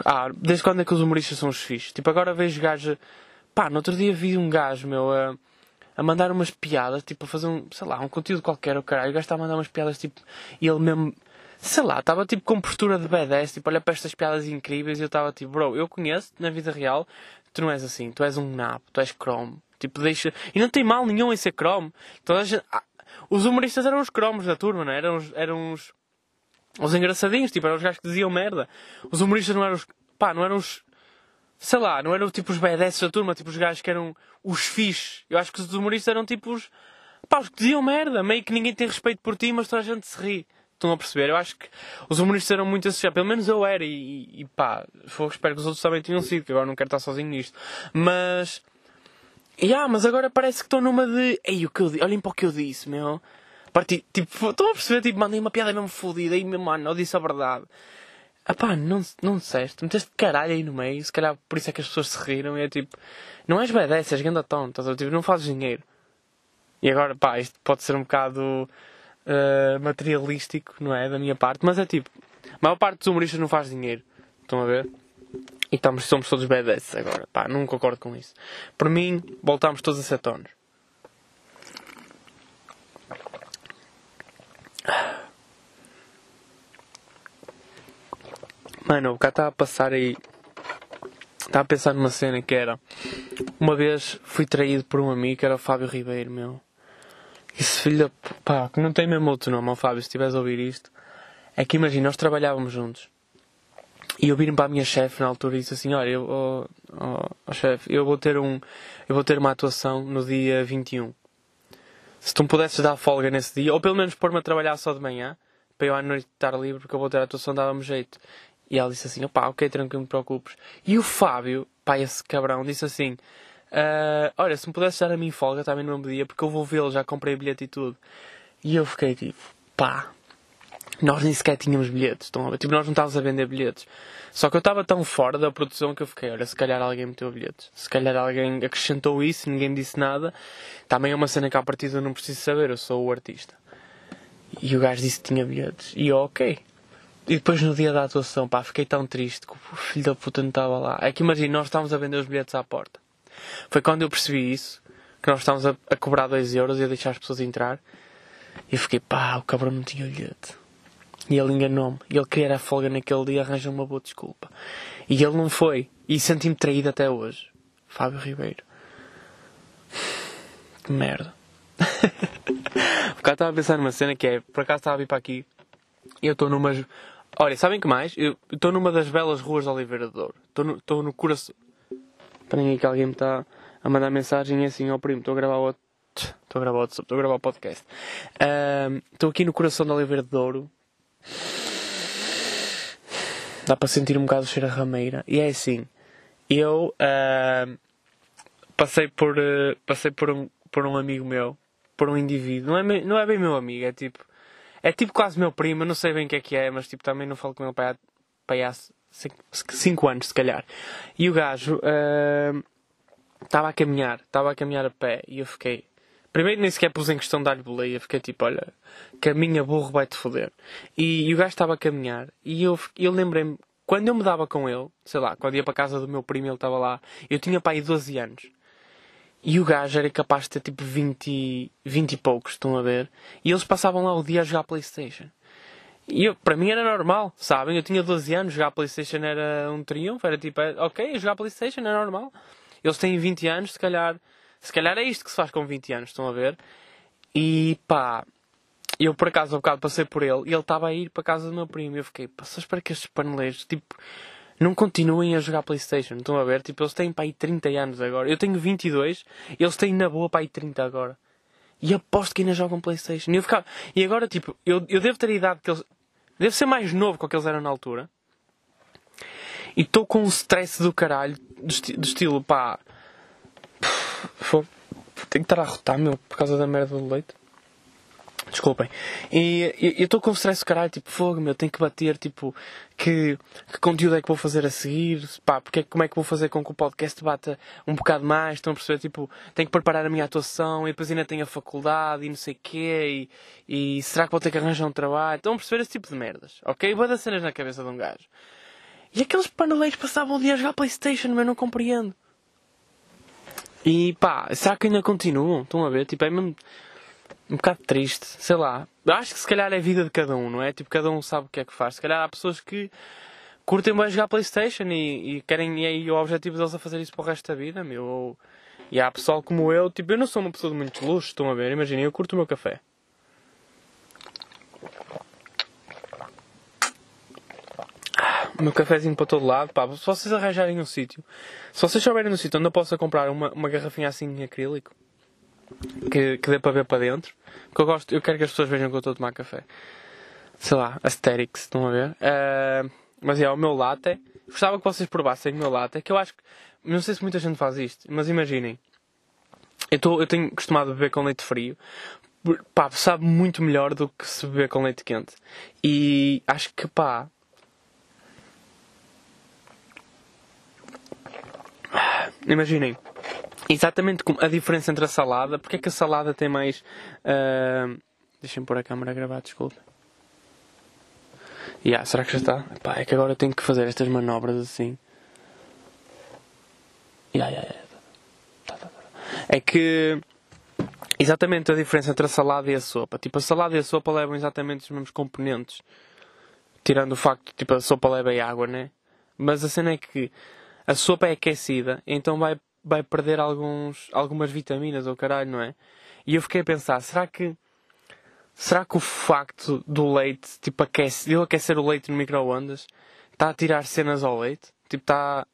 Ah, desde quando é que os humoristas são os fixos? Tipo, agora vejo gajos. Pá, no outro dia vi um gajo, meu, a, a mandar umas piadas, tipo, a fazer um, sei lá, um conteúdo qualquer, o caralho. O gajo está a mandar umas piadas, tipo, e ele mesmo, sei lá, estava tipo com postura de badass, tipo, olha para estas piadas incríveis e eu estava tipo, bro, eu conheço na vida real, tu não és assim, tu és um nabo, tu és chrome. Tipo, deixa. E não tem mal nenhum em ser chrome. Toda gente... ah, os humoristas eram os cromos da turma, não é? Eram os. Eram os os engraçadinhos, tipo, eram os gajos que diziam merda. Os humoristas não eram os. pá, não eram os. sei lá, não eram tipo os BDS da turma, tipo os gajos que eram os fixes. Eu acho que os humoristas eram tipo os. pá, os que diziam merda, meio que ninguém tem respeito por ti, mas toda a gente se ri. Estão a perceber? Eu acho que os humoristas eram muito assim, pelo menos eu era, e, e pá, espero que os outros também tenham sido, que agora não quero estar sozinho nisto. Mas. Yeah, mas agora parece que estou numa de. Ei, o que eu? Olhem para o que eu disse, meu. Parti, tipo, estão a perceber? Tipo, mandei uma piada mesmo fodida e, mano, eu disse a verdade. Ah pá, não, não disseste, meteste caralho aí no meio, se calhar por isso é que as pessoas se riram e é tipo, não és BDS, és ganda tonto, tipo, não fazes dinheiro. E agora, pá, isto pode ser um bocado uh, materialístico, não é? Da minha parte, mas é tipo, a maior parte dos humoristas não faz dinheiro. Estão a ver? E estamos, somos todos BDS agora, pá, não concordo com isso. Por mim, voltamos todos a ser tonos. Mano, o cara estava a passar aí. Estava a pensar numa cena que era. Uma vez fui traído por um amigo que era o Fábio Ribeiro, meu. Esse filho da. pá, que não tem mesmo outro nome, ó Fábio, se estiveres a ouvir isto. É que imagina, nós trabalhávamos juntos. E eu vim para a minha chefe na altura e disse assim: Olha, eu, oh, oh, oh chefe, eu vou ter um. Eu vou ter uma atuação no dia 21. Se tu me pudesses dar folga nesse dia, ou pelo menos pôr-me a trabalhar só de manhã, para eu à noite estar livre, porque eu vou ter a atuação, dava-me jeito. E ela disse assim: opá, ok, tranquilo, não te preocupes. E o Fábio, pá, esse cabrão, disse assim: uh, olha, se me pudesse dar a mim folga também no mesmo dia, porque eu vou vê-lo, já comprei bilhete e tudo. E eu fiquei tipo: pá, nós nem sequer tínhamos bilhetes, estão a ver? Tipo, nós não estávamos a vender bilhetes. Só que eu estava tão fora da produção que eu fiquei: olha, se calhar alguém meteu bilhetes. Se calhar alguém acrescentou isso, ninguém disse nada. Também é uma cena que à partida eu não preciso saber, eu sou o artista. E o gajo disse que tinha bilhetes. E eu, ok. E depois no dia da atuação, pá, fiquei tão triste que o filho da puta não estava lá. É que imagina, nós estávamos a vender os bilhetes à porta. Foi quando eu percebi isso, que nós estávamos a, a cobrar 2 euros e a deixar as pessoas entrar. E eu fiquei, pá, o cabrão não tinha bilhete. E ele enganou-me. E ele queria a folga naquele dia, arranjou uma boa desculpa. E ele não foi. E senti-me traído até hoje. Fábio Ribeiro. Que merda. o cara estava a pensar numa cena que é, por acaso estava a vir para aqui. E eu estou numas Olha, sabem que mais? Eu estou numa das belas ruas de Oliveira de Douro. Estou no, no coração. Esperem aí que alguém me está a mandar mensagem assim, ó oh, primo, estou a gravar o. Estou a gravar o estou a gravar o podcast. Estou aqui no coração de Oliveira de Douro. Dá para sentir um bocado o cheiro a rameira. E é assim, eu uh, passei por uh, passei por um, por um amigo meu, por um indivíduo. Não é, não é bem meu amigo, é tipo é tipo quase meu primo, eu não sei bem o que é que é, mas tipo também não falo com ele para aí há 5 anos, se calhar. E o gajo estava uh, a caminhar, estava a caminhar a pé e eu fiquei. Primeiro nem sequer pus em questão de dar-lhe boleia, fiquei tipo, olha, caminha burro vai-te foder. E, e, o gajo estava a caminhar e eu, eu lembrei-me, quando eu me dava com ele, sei lá, quando ia para a casa do meu primo ele estava lá, eu tinha aí 12 anos. E o gajo era capaz de ter tipo 20, 20 e poucos, estão a ver? E eles passavam lá o dia a jogar Playstation. E eu, para mim era normal, sabem? Eu tinha 12 anos, jogar Playstation era um triunfo, era tipo, ok, jogar Playstation é normal. Eles têm 20 anos, se calhar, se calhar é isto que se faz com 20 anos, estão a ver? E pá, eu por acaso um bocado passei por ele e ele estava a ir para casa do meu primo. E eu fiquei, só espero que estes paneleiros, tipo, não continuem a jogar Playstation. Estão a ver? Tipo, eles têm para aí 30 anos agora. Eu tenho 22, eles têm na boa para aí 30 agora. E aposto que ainda jogam Playstation. E, eu ficava... e agora, tipo, eu, eu devo ter a idade que eles. Devo ser mais novo que o que eles eram na altura. E estou com um stress do caralho, do, esti do estilo, pá. Tenho que estar a rotar, meu, por causa da merda do leite. Desculpem. E eu estou com stress do caralho, tipo, fogo, meu, tenho que bater, tipo, que, que conteúdo é que vou fazer a seguir, pá, porque, como é que vou fazer com que o podcast bata um bocado mais, estão a perceber, tipo, tenho que preparar a minha atuação e depois ainda tenho a faculdade e não sei o quê, e, e será que vou ter que arranjar um trabalho? Estão a perceber esse tipo de merdas, ok? Boa das cenas na cabeça de um gajo. E aqueles paneleiros passavam o dia a jogar Playstation, mas não compreendo. E pá, será que ainda continuam? Estão a ver? Tipo, é mesmo um bocado triste, sei lá. Acho que se calhar é a vida de cada um, não é? Tipo, cada um sabe o que é que faz. Se calhar há pessoas que curtem mais jogar Playstation e, e querem, e aí o objetivo deles é fazer isso para o resto da vida, meu. E há pessoal como eu, tipo, eu não sou uma pessoa de muitos luxos, estão a ver? Imaginem, eu curto o meu café. o meu cafezinho para todo lado, pá, se vocês arranjarem um sítio, se vocês souberem um sítio onde eu possa comprar uma, uma garrafinha assim em acrílico, que, que dê para ver para dentro, eu gosto, eu quero que as pessoas vejam que eu estou a tomar café. Sei lá, Asterix, estão a ver? Uh, mas é, o meu latte, gostava que vocês provassem o meu latte, que eu acho que, não sei se muita gente faz isto, mas imaginem, eu, tô, eu tenho costumado beber com leite frio, pá, sabe muito melhor do que se beber com leite quente. E acho que, pá, imaginem, exatamente como a diferença entre a salada, porque é que a salada tem mais. Uh, Deixem-me pôr a câmera a gravar, desculpe. Yeah, será que já está? Pá, é que agora tenho que fazer estas manobras assim. Yeah, yeah, yeah. Tá, tá, tá. É que. Exatamente a diferença entre a salada e a sopa. Tipo, a salada e a sopa levam exatamente os mesmos componentes. Tirando o facto, tipo, a sopa leva água, né? Mas a cena é que a sopa é aquecida, então vai, vai perder alguns, algumas vitaminas ou caralho, não é? E eu fiquei a pensar, será que será que o facto do leite, tipo, aquece, eu aquecer o leite no micro-ondas, está a tirar cenas ao leite? Tipo, está,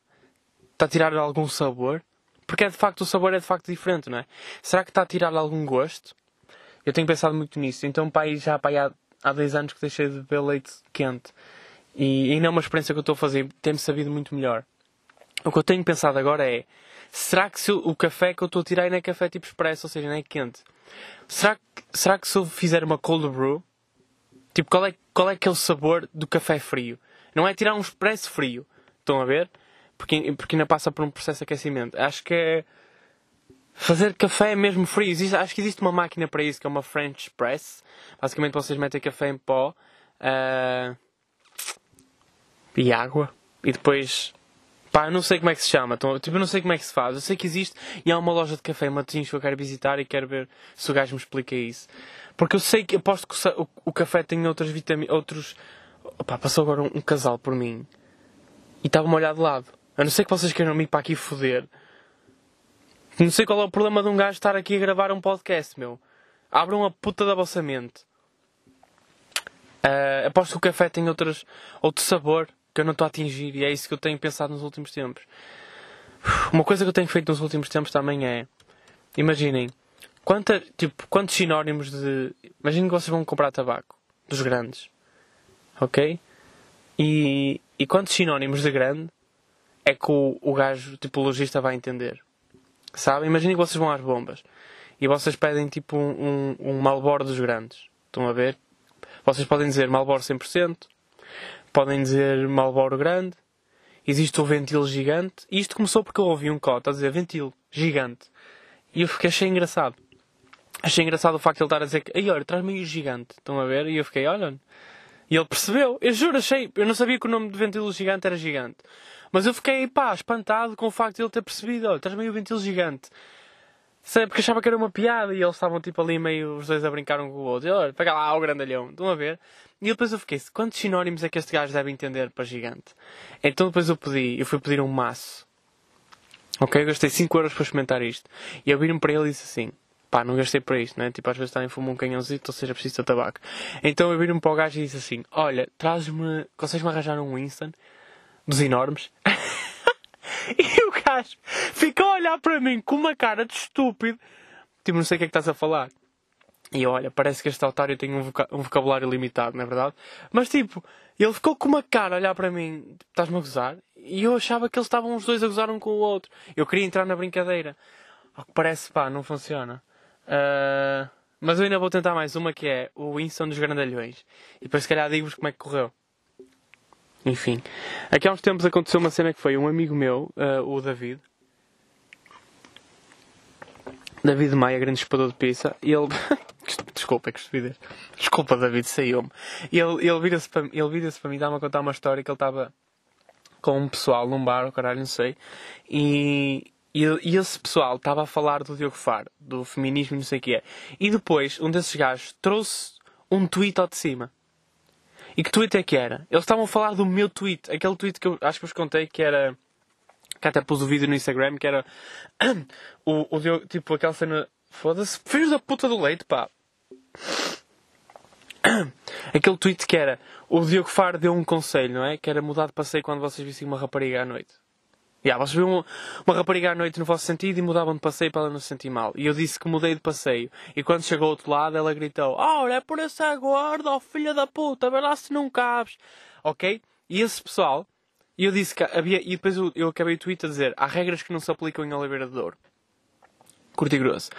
está a tirar algum sabor? Porque é de facto, o sabor é de facto diferente, não é? Será que está a tirar algum gosto? Eu tenho pensado muito nisso. Então, pai, já pai, há, há 10 anos que deixei de beber leite quente. E ainda é uma experiência que eu estou a fazer. Tenho sabido muito melhor. O que eu tenho pensado agora é: será que se o café que eu estou a tirar não é café tipo expresso, ou seja, não é quente? Será que, será que se eu fizer uma cold brew, tipo, qual é, qual é aquele sabor do café frio? Não é tirar um expresso frio, estão a ver? Porque, porque ainda passa por um processo de aquecimento. Acho que é fazer café mesmo frio. Existe, acho que existe uma máquina para isso, que é uma French Press. Basicamente vocês metem café em pó uh, e água e depois Pá, não sei como é que se chama, então, tipo, eu não sei como é que se faz. Eu sei que existe e há uma loja de café em Matosinhos que eu quero visitar e quero ver se o gajo me explica isso. Porque eu sei que, aposto que o, o, café tem outras vitaminas, outros... Pá, passou agora um, um casal por mim e estava-me a olhar de lado. Eu não sei que vocês queiram me ir para aqui foder. Não sei qual é o problema de um gajo estar aqui a gravar um podcast, meu. Abram a puta da vossa mente. Uh, aposto que o café tem outras, outro sabor que eu não estou a atingir e é isso que eu tenho pensado nos últimos tempos. Uma coisa que eu tenho feito nos últimos tempos também é. Imaginem, quanta, tipo, quantos sinónimos de. Imaginem que vocês vão comprar tabaco dos grandes. Ok? E, e quantos sinónimos de grande é que o, o gajo, tipo, o lojista vai entender? Sabe? Imaginem que vocês vão às bombas e vocês pedem tipo um, um, um Malboro dos grandes. Estão a ver? Vocês podem dizer Malboro 100%, podem dizer Malboro grande, existe o ventil gigante. E isto começou porque eu ouvi um cota a dizer ventil gigante. E eu fiquei, achei engraçado. Achei engraçado o facto de ele estar a dizer que, olha, traz meio gigante. Estão a ver? E eu fiquei, olha. E ele percebeu. Eu juro, achei. Eu não sabia que o nome de ventil gigante era gigante. Mas eu fiquei, pá, espantado com o facto de ele ter percebido. Olha, traz meio ventil gigante. Sei, porque achava que era uma piada e eles estavam tipo ali meio os dois a brincar um com o outro. Olha, pega lá o grandalhão. Estão a ver? E depois eu fiquei, quantos sinónimos é que este gajo deve entender para gigante? Então depois eu pedi, eu fui pedir um maço. Ok? Eu gastei 5 euros para experimentar isto. E eu viro-me para ele e disse assim, pá, não gastei para isto, né? Tipo, às vezes também fumo um canhãozinho, ou seja, preciso de tabaco. Então eu viro-me para o gajo e disse assim, olha, traz-me, consegues-me arranjar um Winston? Dos enormes? e o gajo ficou a olhar para mim com uma cara de estúpido. Tipo, não sei o que é que estás a falar. E olha, parece que este otário tem um, voca um vocabulário limitado, não é verdade? Mas tipo, ele ficou com uma cara a olhar para mim, estás-me a gozar? E eu achava que eles estavam os dois a gozar um com o outro. Eu queria entrar na brincadeira. Ao que parece, pá, não funciona. Uh, mas eu ainda vou tentar mais uma que é o Winston dos Grandalhões. E depois se calhar digo-vos como é que correu. Enfim. Aqui há uns tempos aconteceu uma cena que foi um amigo meu, uh, o David. David Maia, grande espador de pizza. E ele... Desculpa, que estupidez. Desculpa, David, saiu-me. Ele, ele vira-se para, ele vira para mim, dá-me a contar uma história que ele estava com um pessoal num bar, o caralho, não sei. E, e, e esse pessoal estava a falar do Diogo Faro, do feminismo não sei o que é. E depois, um desses gajos trouxe um tweet ao de cima. E que tweet é que era? Eles estavam a falar do meu tweet. Aquele tweet que eu acho que vos contei que era. Que até pus o vídeo no Instagram, que era. o, o Diogo, tipo, aquela cena. Foda-se, filhos da puta do leite, pá. Aquele tweet que era. O Diogo Faro deu um conselho, não é? Que era mudar de passeio quando vocês vissem uma rapariga à noite. Yeah, vocês viam uma, rapariga à noite no vosso sentido e mudavam de passeio para ela não se sentir mal. E eu disse que mudei de passeio. E quando chegou ao outro lado, ela gritou: Oh, é por essa gorda, oh filha da puta, vê lá se não cabes. Ok? E esse pessoal, e eu disse que havia. E depois eu, eu acabei o tweet a dizer: Há regras que não se aplicam em Oliveira de Douro. Curto e grosso.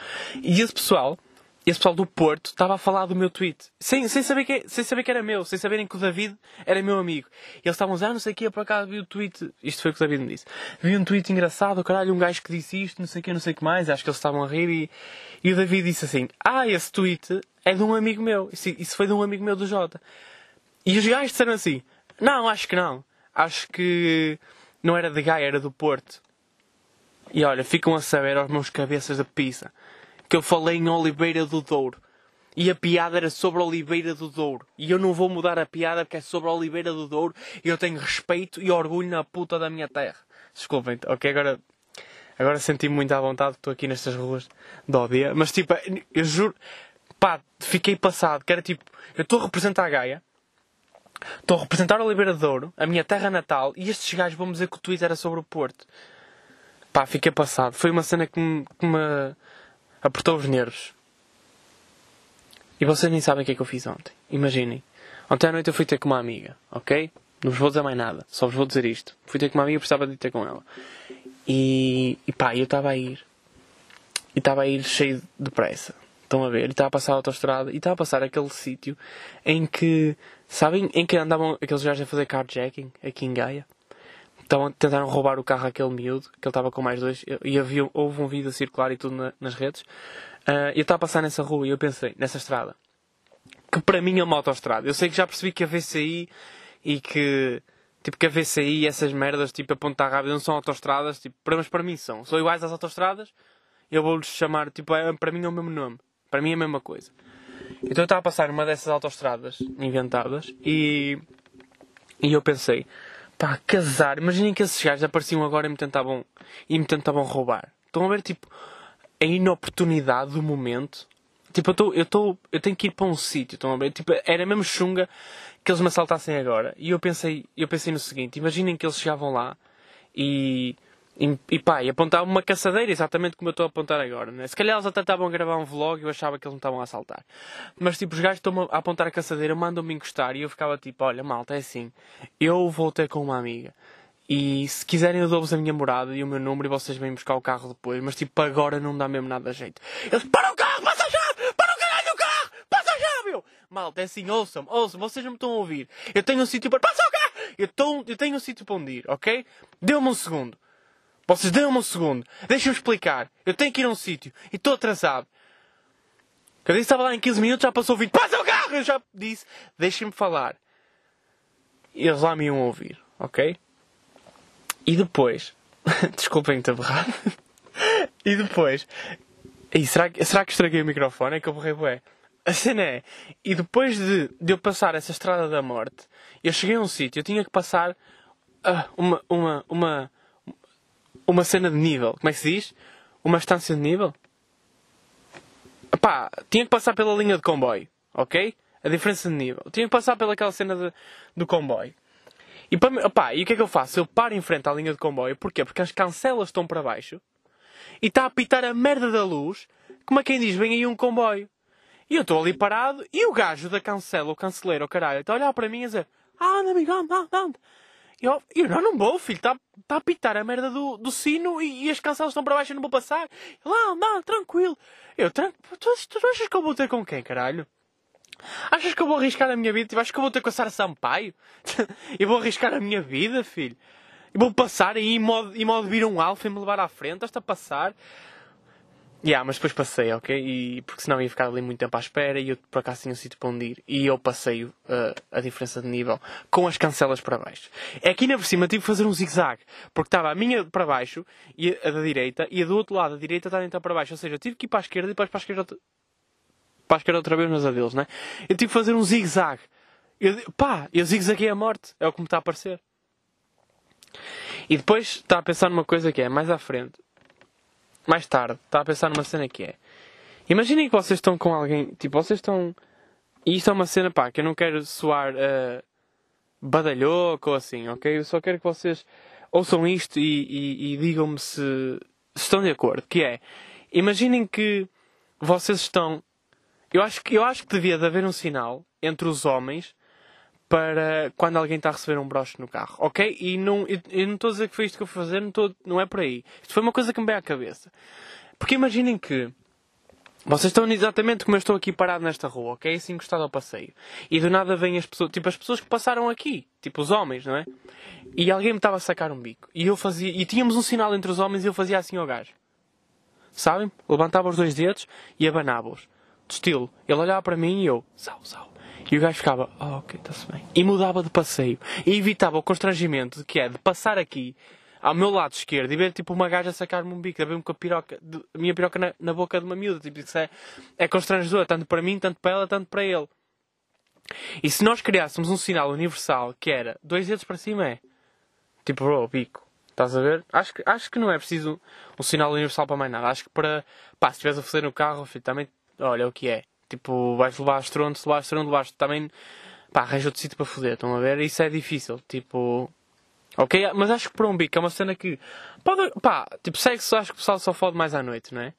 E esse pessoal esse pessoal do Porto estava a falar do meu tweet. Sem, sem, saber que, sem saber que era meu, sem saberem que o David era meu amigo. E eles estavam a dizer, ah, não sei o que, por acaso vi o tweet. Isto foi o que o David me disse. Vi um tweet engraçado, caralho, um gajo que disse isto, não sei o que, não sei o que mais. Acho que eles estavam a rir e, e o David disse assim, ah, esse tweet é de um amigo meu. Isso, isso foi de um amigo meu do Jota. E os gajos disseram assim, não, acho que não. Acho que não era de Gaia, era do Porto. E olha, ficam a saber aos meus cabeças da pizza que eu falei em Oliveira do Douro. E a piada era sobre Oliveira do Douro. E eu não vou mudar a piada porque é sobre Oliveira do Douro. E eu tenho respeito e orgulho na puta da minha terra. Desculpem, ok? Agora, agora senti-me muito à vontade. Estou aqui nestas ruas de Odia. Mas tipo, eu juro, pá, fiquei passado. Que era tipo, eu estou a representar a Gaia. Estou a representar Oliveira do Douro, a minha terra natal. E estes gajos vão dizer que o tweet era sobre o Porto. Pá, fiquei passado. Foi uma cena que me, que me apertou os nervos. E vocês nem sabem o que é que eu fiz ontem. Imaginem. Ontem à noite eu fui ter com uma amiga, ok? Não vos vou dizer mais nada, só vos vou dizer isto. Fui ter com uma amiga e precisava de ter com ela. E, e pá, eu estava a ir. E estava a ir cheio de pressa. Estão a ver? E estava a passar a autostrada e estava a passar aquele sítio em que. Sabem? Em que andavam aqueles gajos a fazer carjacking aqui em Gaia? Tentaram roubar o carro àquele miúdo, que ele estava com mais dois, e havia, houve um vídeo circular e tudo na, nas redes. Uh, eu estava a passar nessa rua e eu pensei, nessa estrada, que para mim é uma autostrada. Eu sei que já percebi que a VCI e que, tipo, que a VCI essas merdas, tipo, a ponta rápida não são autostradas, tipo, mas para mim são. São iguais às autostradas, eu vou-lhes chamar, tipo, é, para mim é o mesmo nome. Para mim é a mesma coisa. Então eu estava a passar numa dessas autostradas inventadas e, e eu pensei, Pá, casar. Imaginem que esses gajos apareciam agora e me tentavam, e me tentavam roubar. Estão a ver, tipo, a inoportunidade do momento. Tipo, eu, tô, eu, tô, eu tenho que ir para um sítio, estão a ver? Tipo, era mesmo chunga que eles me assaltassem agora. E eu pensei, eu pensei no seguinte: imaginem que eles chegavam lá e e, e pá, e apontava uma caçadeira, exatamente como eu estou a apontar agora. Né? Se calhar eles até estavam a gravar um vlog e eu achava que eles não estavam a assaltar. Mas tipo, os gajos estão a apontar a caçadeira, mandam-me encostar e eu ficava tipo: olha, malta, é assim. Eu vou ter com uma amiga. E se quiserem, eu dou-vos a minha morada e o meu número e vocês vêm buscar o carro depois. Mas tipo, agora não dá mesmo nada a jeito. Eles: para o carro, passa chave! Para o caralho do carro! Passa a chave! Eu, malta, é assim, ouçam, ouçam, vocês não me estão a ouvir. Eu tenho um sítio para. Passa o carro! Eu, tô, eu tenho um sítio para onde ir, ok? Dê-me um segundo. Vocês dêem-me um segundo. Deixem-me explicar. Eu tenho que ir a um sítio. E estou atrasado. Cada vez estava lá em 15 minutos, já passou 20. Passa o carro! Eu já disse. Deixem-me falar. E eles lá me iam ouvir. Ok? E depois... Desculpem ter berrado. e depois... E será, que, será que estraguei o microfone? É que eu borrei bué. A cena é... E depois de, de eu passar essa estrada da morte, eu cheguei a um sítio. Eu tinha que passar... Uh, uma... uma... uma uma cena de nível. Como é que se diz? Uma estância de nível? Pá, tinha que passar pela linha de comboio, ok? A diferença de nível. Tinha que passar pelaquela cena de, do comboio. E, para, opá, e o que é que eu faço? Eu paro em frente à linha de comboio. Porquê? Porque as cancelas estão para baixo. E está a apitar a merda da luz. Como é quem diz? Vem aí um comboio. E eu estou ali parado e o gajo da cancela, o canceleiro, o caralho, está a olhar para mim e a dizer: Ah, amigo, anda, anda, eu, eu não, não vou, filho, está tá a pitar a merda do, do sino e, e as cancelas estão para baixo e não vou passar. Lá, anda, tranquilo. Eu, tranquilo. Tu, tu achas que eu vou ter com quem, caralho? Achas que eu vou arriscar a minha vida? Tipo, achas que eu vou ter com a Sara Sampaio? e vou arriscar a minha vida, filho? E vou passar aí em modo, em modo vir um alfa e me levar à frente, hasta passar. Yeah, mas depois passei, ok? E, porque senão ia ficar ali muito tempo à espera e eu por acaso tinha um sítio para onde ir. E eu passei uh, a diferença de nível com as cancelas para baixo. É aqui na por cima tive que fazer um zigue-zague. Porque estava a minha para baixo, e a da direita, e a do outro lado, a direita está então para baixo. Ou seja, eu tive que ir para a esquerda e depois para a esquerda outra, para a esquerda outra vez, mas a deles, né? Eu tive que fazer um zigue-zague. Pá, eu zigue-zaguei a morte. É o que me está a parecer. E depois está a pensar numa coisa que é, mais à frente mais tarde, está a pensar numa cena que é. Imaginem que vocês estão com alguém, tipo, vocês estão. E isto é uma cena, pá, que eu não quero soar uh, badalhoco ou assim, ok? Eu só quero que vocês ouçam isto e, e, e digam-me se, se estão de acordo. Que é, imaginem que vocês estão. Eu acho, que, eu acho que devia de haver um sinal entre os homens para quando alguém está a receber um broche no carro, ok? E não, eu, eu não estou a dizer que foi isto que eu fui fazer, não, não é por aí. Isto foi uma coisa que me veio à cabeça. Porque imaginem que vocês estão exatamente como eu estou aqui parado nesta rua, ok? Assim encostado ao passeio. E do nada vêm as pessoas, tipo as pessoas que passaram aqui, tipo os homens, não é? E alguém me estava a sacar um bico. E eu fazia, e tínhamos um sinal entre os homens e eu fazia assim ao gajo. Sabem? Levantava os dois dedos e abanava-os. De estilo. Ele olhava para mim e eu, sal, sal. E o gajo ficava, oh, ok, está-se bem. E mudava de passeio. E evitava o constrangimento de que é de passar aqui ao meu lado esquerdo e ver tipo uma gaja sacar-me um bico, ver-me com a piroca, de, a minha piroca na, na, boca de uma miúda. Tipo, isso é, é constrangedor, tanto para mim, tanto para ela, tanto para ele. E se nós criássemos um sinal universal que era dois dedos para cima é tipo, bro, bico. Estás a ver? Acho que, acho que não é preciso um sinal universal para mais nada. Acho que para, pá, se estiveres a fazer no carro, filho, também, olha o que é. Tipo, vais levar estrondo, se levar estrondo, levaste também. Pá, arranja outro sítio para foder, estão a ver? Isso é difícil. Tipo. Ok, mas acho que por um bico é uma cena que. Pode. Pá, tipo, sexo acho que o pessoal só fode mais à noite, não é?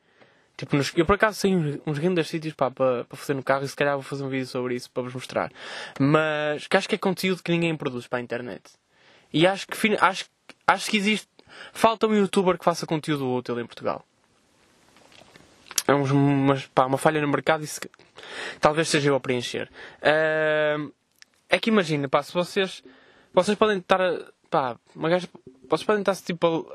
Tipo, nos, eu por acaso sei uns grandes sítios pá, para, para fazer no carro e se calhar vou fazer um vídeo sobre isso para vos mostrar. Mas que acho que é conteúdo que ninguém produz para a internet. E acho que, acho, acho que existe. Falta um youtuber que faça conteúdo útil em Portugal é uma, pá, uma falha no mercado e se, talvez seja eu a preencher. Uh, é que imagina, pá, se vocês, vocês podem estar, pá, uma gaja, vocês podem estar tipo,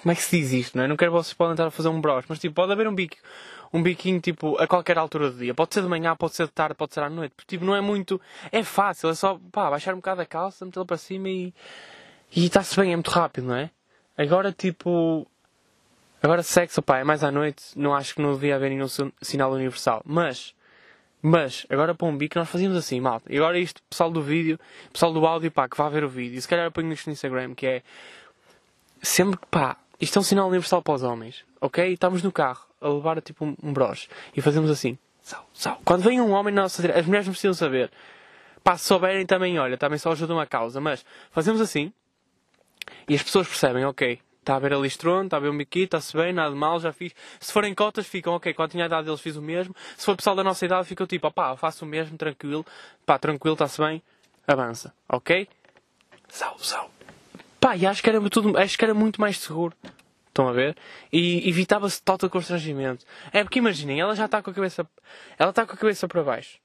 como é que se diz isto, não é? Não quero vocês podem estar a fazer um bros, mas tipo, pode haver um bico, um biquinho tipo a qualquer altura do dia. Pode ser de manhã, pode ser de tarde, pode ser à noite. Tipo, não é muito, é fácil, é só, pá, baixar um bocado a calça, metê-la para cima e, e está-se bem, é muito rápido, não é? Agora, tipo, Agora sexo, pá, é mais à noite, não acho que não devia haver nenhum sinal universal. Mas, mas, agora para um bico nós fazíamos assim, malta. E agora isto, pessoal do vídeo, pessoal do áudio, pá, que vá ver o vídeo. E se calhar eu ponho isto no Instagram, que é... Sempre que, pá, isto é um sinal universal para os homens, ok? Estamos no carro, a levar tipo um, um broche. E fazemos assim, sal, sal. Quando vem um homem na nossa direita, as mulheres não precisam saber. Pá, se souberem também, olha, também só ajudam a causa. Mas, fazemos assim, e as pessoas percebem, ok, Está a ver ali estrondo, está a ver um biquíni, está-se bem, nada de mal, já fiz. Se forem cotas, ficam, ok, quando tinha a idade deles fiz o mesmo. Se for pessoal da nossa idade, ficam tipo, opá, faço o mesmo, tranquilo, pá, tranquilo, está-se bem, avança, ok? Sal, sal. Pá, e acho que era, tudo, acho que era muito mais seguro. Estão a ver? E evitava-se total constrangimento. É porque imaginem, ela já está com a cabeça. Ela está com a cabeça para baixo.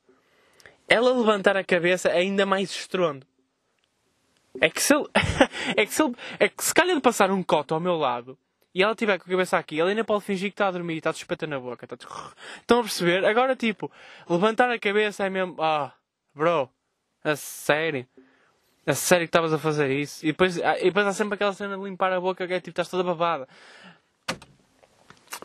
Ela levantar a cabeça é ainda mais estrondo. É que se ele. é que se ele. É que se calhar de passar um coto ao meu lado e ela tiver com a cabeça aqui, ela ainda pode fingir que está a dormir e está despeta na boca. Está... Estão a perceber? Agora, tipo, levantar a cabeça é mesmo. Ah, bro, a sério. A sério que estavas a fazer isso? E depois, ah, e depois há sempre aquela cena de limpar a boca que é tipo, estás toda babada.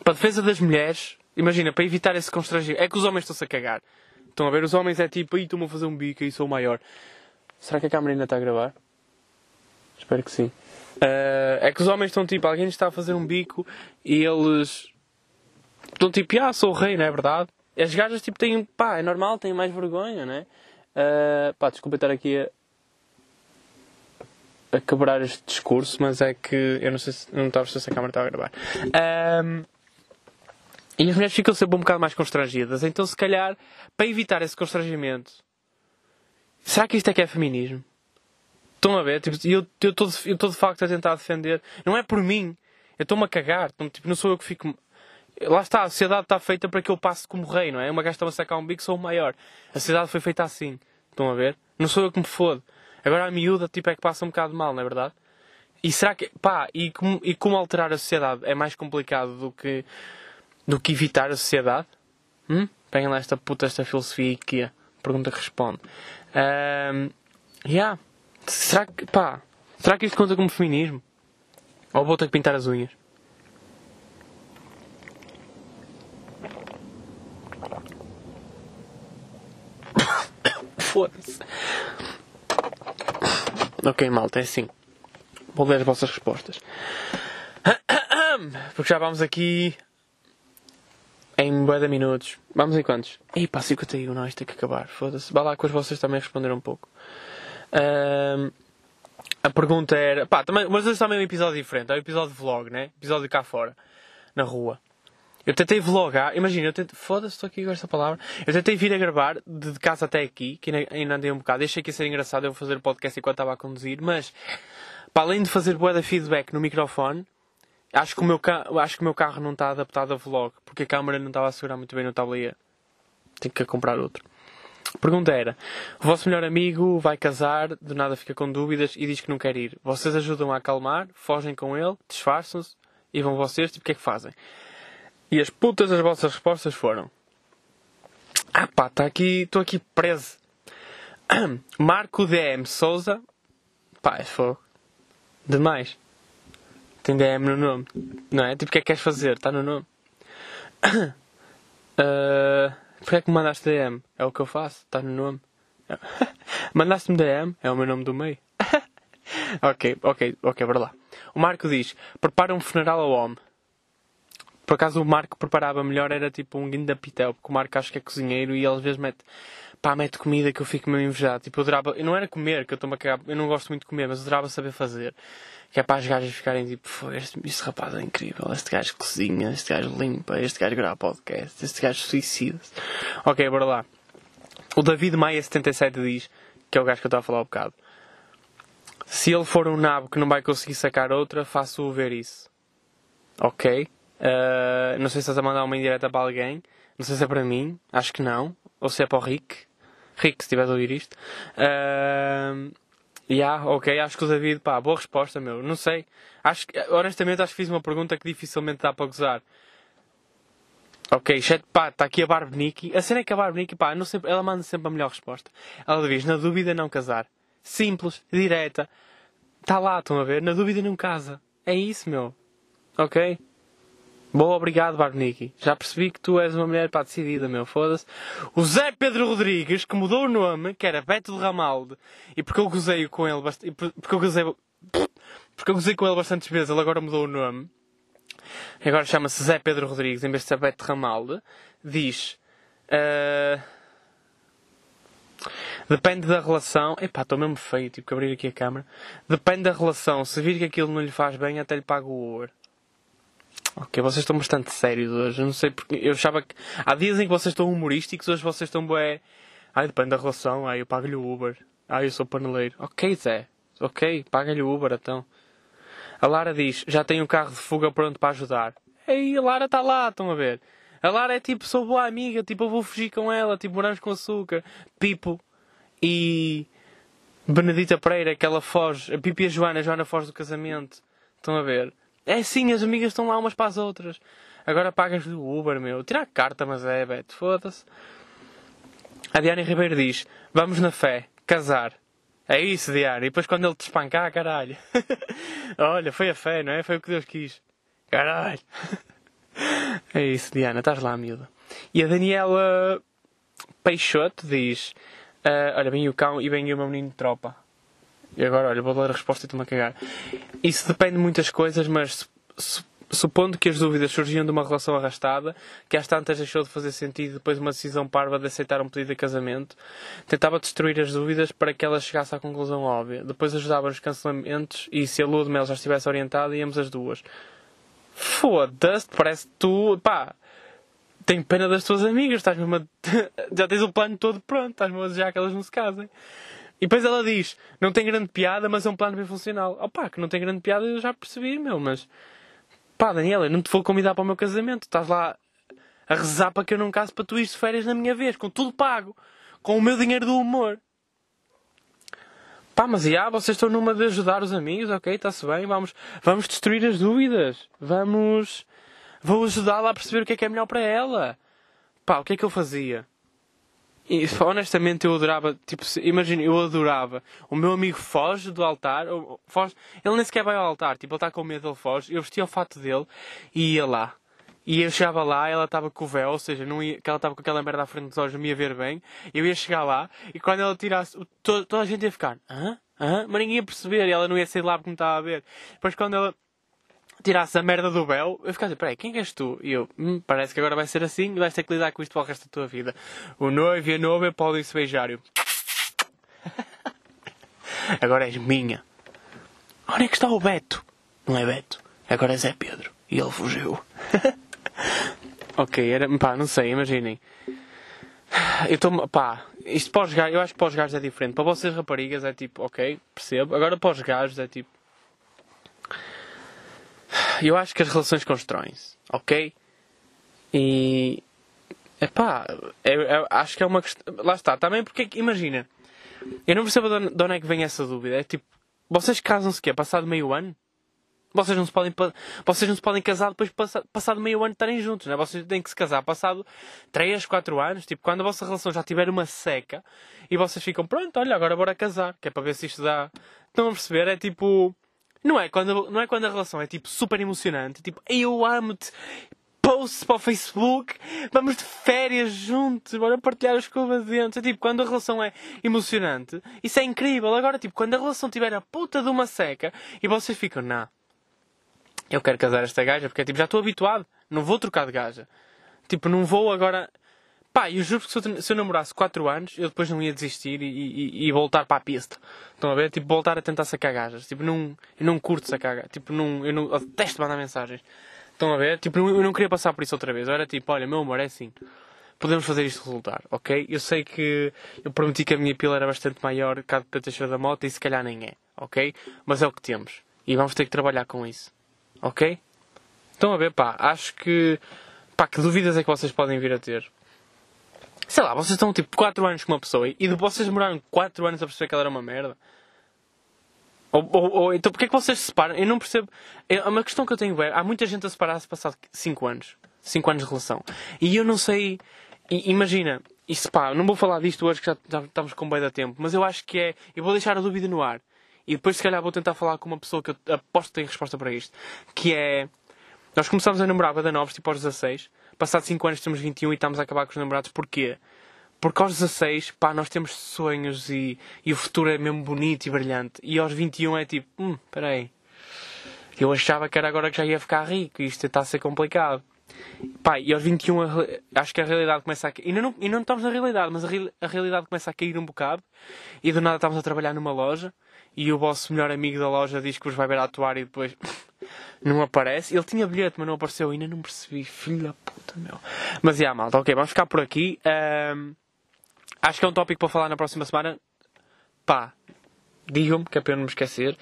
Para a defesa das mulheres, imagina, para evitar esse constrangimento. É que os homens estão-se a cagar. Estão a ver? Os homens é tipo, aí estou-me a fazer um bico e sou o maior. Será que a câmera ainda está a gravar? Espero que sim. Uh, é que os homens estão tipo, alguém está a fazer um bico e eles estão tipo, ah, sou o rei, não é verdade? As gajas tipo têm, pá, é normal, têm mais vergonha, né? Uh, pá, desculpa estar aqui a, a quebrar este discurso, mas é que eu não sei se não estava a se a câmera estava a gravar. Um, E as mulheres ficam sempre um bocado mais constrangidas. Então, se calhar, para evitar esse constrangimento, será que isto é que é feminismo? Estão a ver? Tipo, eu estou eu de facto a tentar defender. Não é por mim. Eu estou-me a cagar. Então, tipo, não sou eu que fico. Lá está, a sociedade está feita para que eu passe como rei, não é? Uma gaja está a sacar um bico, sou o maior. A sociedade foi feita assim. Estão a ver? Não sou eu que me fodo. Agora a miúda, tipo, é que passa um bocado mal, não é verdade? E será que. Pá, e como, e como alterar a sociedade é mais complicado do que. do que evitar a sociedade? Hum? Peguem lá esta puta, esta filosofia IKEA. Pergunta que responde. Um, yeah. Será que. pá. Será que isto conta como feminismo? Ou vou ter que pintar as unhas? Foda-se. Ok, malta, é assim. Vou ler as vossas respostas. Porque já vamos aqui em bué de minutos. Vamos em quantos? Ih, pá, 51, não, isto tem que acabar. Foda-se. Vá lá que vocês também responderam um pouco. Um, a pergunta era. Pá, também, mas hoje também é um episódio diferente. É um episódio de vlog, né? Episódio cá fora. Na rua. Eu tentei vlogar, imagina, eu tentei, foda-se, estou aqui com esta palavra. Eu tentei vir a gravar de casa até aqui, que ainda andei um bocado. Deixei que ia ser engraçado eu fazer o podcast enquanto estava a conduzir, mas para além de fazer boa feedback no microfone, acho que, o meu acho que o meu carro não está adaptado a vlog, porque a câmera não estava a segurar muito bem no tablier. Tenho que comprar outro. Pergunta era: o vosso melhor amigo vai casar, do nada fica com dúvidas e diz que não quer ir. Vocês ajudam a acalmar, fogem com ele, disfarçam-se e vão vocês, tipo, o que é que fazem? E as putas das vossas respostas foram: Ah pá, tá aqui, estou aqui preso. Marco DM Souza. Pá, é fogo. Demais. Tem DM no nome. Não é? Tipo, o que é que queres fazer? Está no nome. Uh, Porquê é que me mandaste DM? É o que eu faço. Está no nome. Mandaste-me DM? É o meu nome do meio. ok, ok, ok, bora lá. O Marco diz: Prepara um funeral ao homem. Por acaso o Marco preparava melhor, era tipo um guinda pitel, porque o Marco acho que é cozinheiro e ele às vezes mete, pá, mete comida que eu fico meio invejado. Tipo, eu adorava, eu não era comer, que eu estou-me a cagar, eu não gosto muito de comer, mas eu adorava saber fazer. Que é para as gajas ficarem tipo, este, este rapaz é incrível, este gajo cozinha, este gajo limpa, este gajo grava podcast, este gajo suicida-se. Ok, bora lá. O David Maia 77 diz, que é o gajo que eu estava a falar um bocado. Se ele for um nabo que não vai conseguir sacar outra, faço-o ver isso. Ok? Uh, não sei se estás a mandar uma indireta para alguém. Não sei se é para mim. Acho que não. Ou se é para o Rick. Rick, se estiveres a ouvir isto. Uh, yeah, ok. Acho que o David, pá, boa resposta, meu. Não sei. Acho que, honestamente, acho que fiz uma pergunta que dificilmente dá para gozar. Ok, chat, pá, está aqui a Barbenique. A cena é que a Barbenique, pá, não sempre, ela manda sempre a melhor resposta. Ela diz, na dúvida não casar. Simples, direta. Está lá, estão a ver? Na dúvida não casa. É isso, meu. Ok? Bom, obrigado, Barniki. Já percebi que tu és uma mulher para decidida, meu. Foda-se. O Zé Pedro Rodrigues, que mudou o nome, que era Beto de Ramalde, e porque eu gozei com ele bastante. Porque eu gozei. Porque eu gozei com ele bastantes vezes, ele agora mudou o nome. Agora chama-se Zé Pedro Rodrigues, em vez de ser Beto de Ramalde. Diz. Uh... Depende da relação. Epá, estou mesmo feio, tive que abrir aqui a câmera. Depende da relação. Se vir que aquilo não lhe faz bem, até lhe pago o Uber. Ok, vocês estão bastante sérios hoje. Eu não sei porque. Eu achava que. Há dias em que vocês estão humorísticos, hoje vocês estão bué. Ai, depende da relação. Ai, eu pago-lhe o Uber. Ai, eu sou paneleiro. Ok, Zé. Ok, paga-lhe o Uber então. A Lara diz: Já tenho um carro de fuga pronto para ajudar. Ei, a Lara está lá, estão a ver? A Lara é tipo, sou boa amiga, tipo, eu vou fugir com ela, tipo, morangos com açúcar. Pipo e. Benedita Pereira, que ela foge. A Pipo e a Joana, a Joana foge do casamento. Estão a ver? É sim, as amigas estão lá umas para as outras. Agora pagas do Uber, meu. Tira a carta, mas é, Beto. Foda-se. A Diana Ribeiro diz: Vamos na fé, casar. É isso, Diana. E depois quando ele te espancar, caralho. Olha, foi a fé, não é? Foi o que Deus quis. Caralho. é isso, Diana. Estás lá, miúda. E a Daniela Peixoto diz: uh, Olha, vem o cão e vem o meu menino de tropa. E agora, olha, vou ler a resposta e estou-me a cagar. Isso depende de muitas coisas, mas supondo que as dúvidas surgiam de uma relação arrastada, que às tantas deixou de fazer sentido depois de uma decisão parva de aceitar um pedido de casamento, tentava destruir as dúvidas para que ela chegasse à conclusão óbvia. Depois ajudava nos cancelamentos e se a lua de mel já estivesse orientada, íamos as duas. Foda-se, parece tu. pá. tenho pena das tuas amigas, estás mesmo a... já tens o plano todo pronto, estás mesmo a desejar que elas não se casem. E depois ela diz, não tem grande piada, mas é um plano bem funcional. Opá, que não tem grande piada eu já percebi, meu, mas... Pá, Daniela, não te vou convidar para o meu casamento, estás lá a rezar para que eu não case para tu ir de férias na minha vez, com tudo pago, com o meu dinheiro do humor. Pá, mas já, vocês estão numa de ajudar os amigos, ok, está-se bem, vamos, vamos destruir as dúvidas, vamos, vou ajudá-la a perceber o que é que é melhor para ela. Pá, o que é que eu fazia? E, honestamente eu adorava, tipo, imagina, eu adorava. O meu amigo foge do altar, foge, ele nem sequer vai ao altar, tipo, ele está com medo, ele foge. Eu vestia o fato dele e ia lá. E eu chegava lá, ela estava com o véu, ou seja, não ia, ela estava com aquela merda à frente dos olhos, não me ia ver bem. Eu ia chegar lá e quando ela tirasse, toda a gente ia ficar, hã? Hã? Mas ninguém ia perceber e ela não ia sair lá porque me estava a ver. Depois quando ela tirasse a merda do véu, eu ficava assim, peraí, quem és tu? E eu, hum, parece que agora vai ser assim e vais ter que lidar com isto para o resto da tua vida. O noivo e a noiva podem se beijar. Eu... agora és minha. Onde é que está o Beto? Não é Beto, agora é Zé Pedro. E ele fugiu. ok, era. pá, não sei, imaginem. Eu estou. pá, isto para os gajos, eu acho que para os gajos é diferente. Para vocês raparigas é tipo, ok, percebo. Agora para os gajos é tipo. Eu acho que as relações constroem-se, ok? E. Epá, é, é, acho que é uma questão. Lá está, também porque, imagina, eu não percebo de onde é que vem essa dúvida. É tipo, vocês casam-se quê? Passado meio ano? Vocês não se podem, vocês não se podem casar depois de passado meio ano estarem juntos, né? Vocês têm que se casar passado 3, 4 anos, tipo, quando a vossa relação já tiver uma seca e vocês ficam, pronto, olha, agora bora casar, que é para ver se isto dá. Estão a perceber? É tipo. Não é quando, não é quando a relação é tipo super emocionante, tipo, eu amo-te, posts para o Facebook, vamos de férias juntos, bora partilhar as escova de. É tipo, quando a relação é emocionante, isso é incrível. Agora, tipo, quando a relação tiver a puta de uma seca e vocês ficam, não eu quero casar esta gaja, porque tipo, já estou habituado, não vou trocar de gaja. Tipo, não vou agora. Pá, eu juro que se eu, se eu namorasse 4 anos, eu depois não ia desistir e, e, e, voltar para a pista. Estão a ver? Tipo, voltar a tentar sacar gajas. Tipo, não, eu não curto sacar gajas. Tipo, não, eu, não, eu detesto mandar mensagens. Estão a ver? Tipo, eu não queria passar por isso outra vez. Eu era tipo, olha, meu amor, é assim. Podemos fazer isto resultar, ok? Eu sei que eu prometi que a minha pila era bastante maior cá de Teixeira da Moto e se calhar nem é, ok? Mas é o que temos. E vamos ter que trabalhar com isso. Ok? Estão a ver, pá, acho que. Pá, que dúvidas é que vocês podem vir a ter? Sei lá, vocês estão tipo 4 anos com uma pessoa e de vocês demoraram 4 anos a perceber que ela era uma merda. Ou, ou, ou então porquê é que vocês se separam? Eu não percebo. É uma questão que eu tenho é, há muita gente a separar-se passado 5 anos. 5 anos de relação. E eu não sei. Imagina, isso pá, não vou falar disto hoje que já, já estamos com bem da tempo, mas eu acho que é. Eu vou deixar a dúvida no ar. E depois, se calhar, vou tentar falar com uma pessoa que eu aposto que tem resposta para isto. Que é. Nós começámos a namorar da novos, tipo aos 16. Passados 5 anos temos 21 e estamos a acabar com os namorados. Porquê? Porque aos 16, pá, nós temos sonhos e, e o futuro é mesmo bonito e brilhante. E aos 21 é tipo, hum, peraí. Eu achava que era agora que já ia ficar rico e isto está a ser complicado. Pá, e aos 21 acho que a realidade começa a cair. Não, ainda não estamos na realidade, mas a, a realidade começa a cair um bocado. E do nada estamos a trabalhar numa loja e o vosso melhor amigo da loja diz que vos vai ver atuar e depois não aparece. Ele tinha bilhete, mas não apareceu. Ainda não percebi. Filho da puta, meu. Mas, já, malta, ok, vamos ficar por aqui. Um, acho que é um tópico para falar na próxima semana. Pá, digam-me, que é para eu não me esquecer.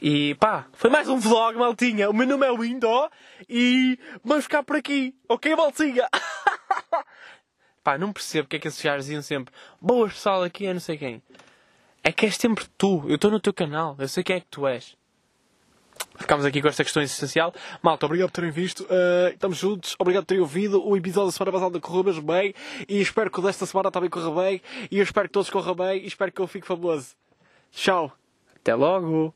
E pá, foi mais um vlog, maltinha. O meu nome é Window e vamos ficar por aqui, ok, maltinha? pá, não percebo porque é que esses gajos diziam sempre boas pessoal aqui é não sei quem. É que és sempre tu. Eu estou no teu canal. Eu sei quem é que tu és. Ficámos aqui com esta questão essencial. Malta, obrigado por terem visto. Uh, estamos juntos. Obrigado por terem ouvido. O episódio da semana passada correu mesmo bem. E espero que o desta semana também corra bem. E eu espero que todos corram bem. E espero que eu fique famoso. Tchau. Até logo.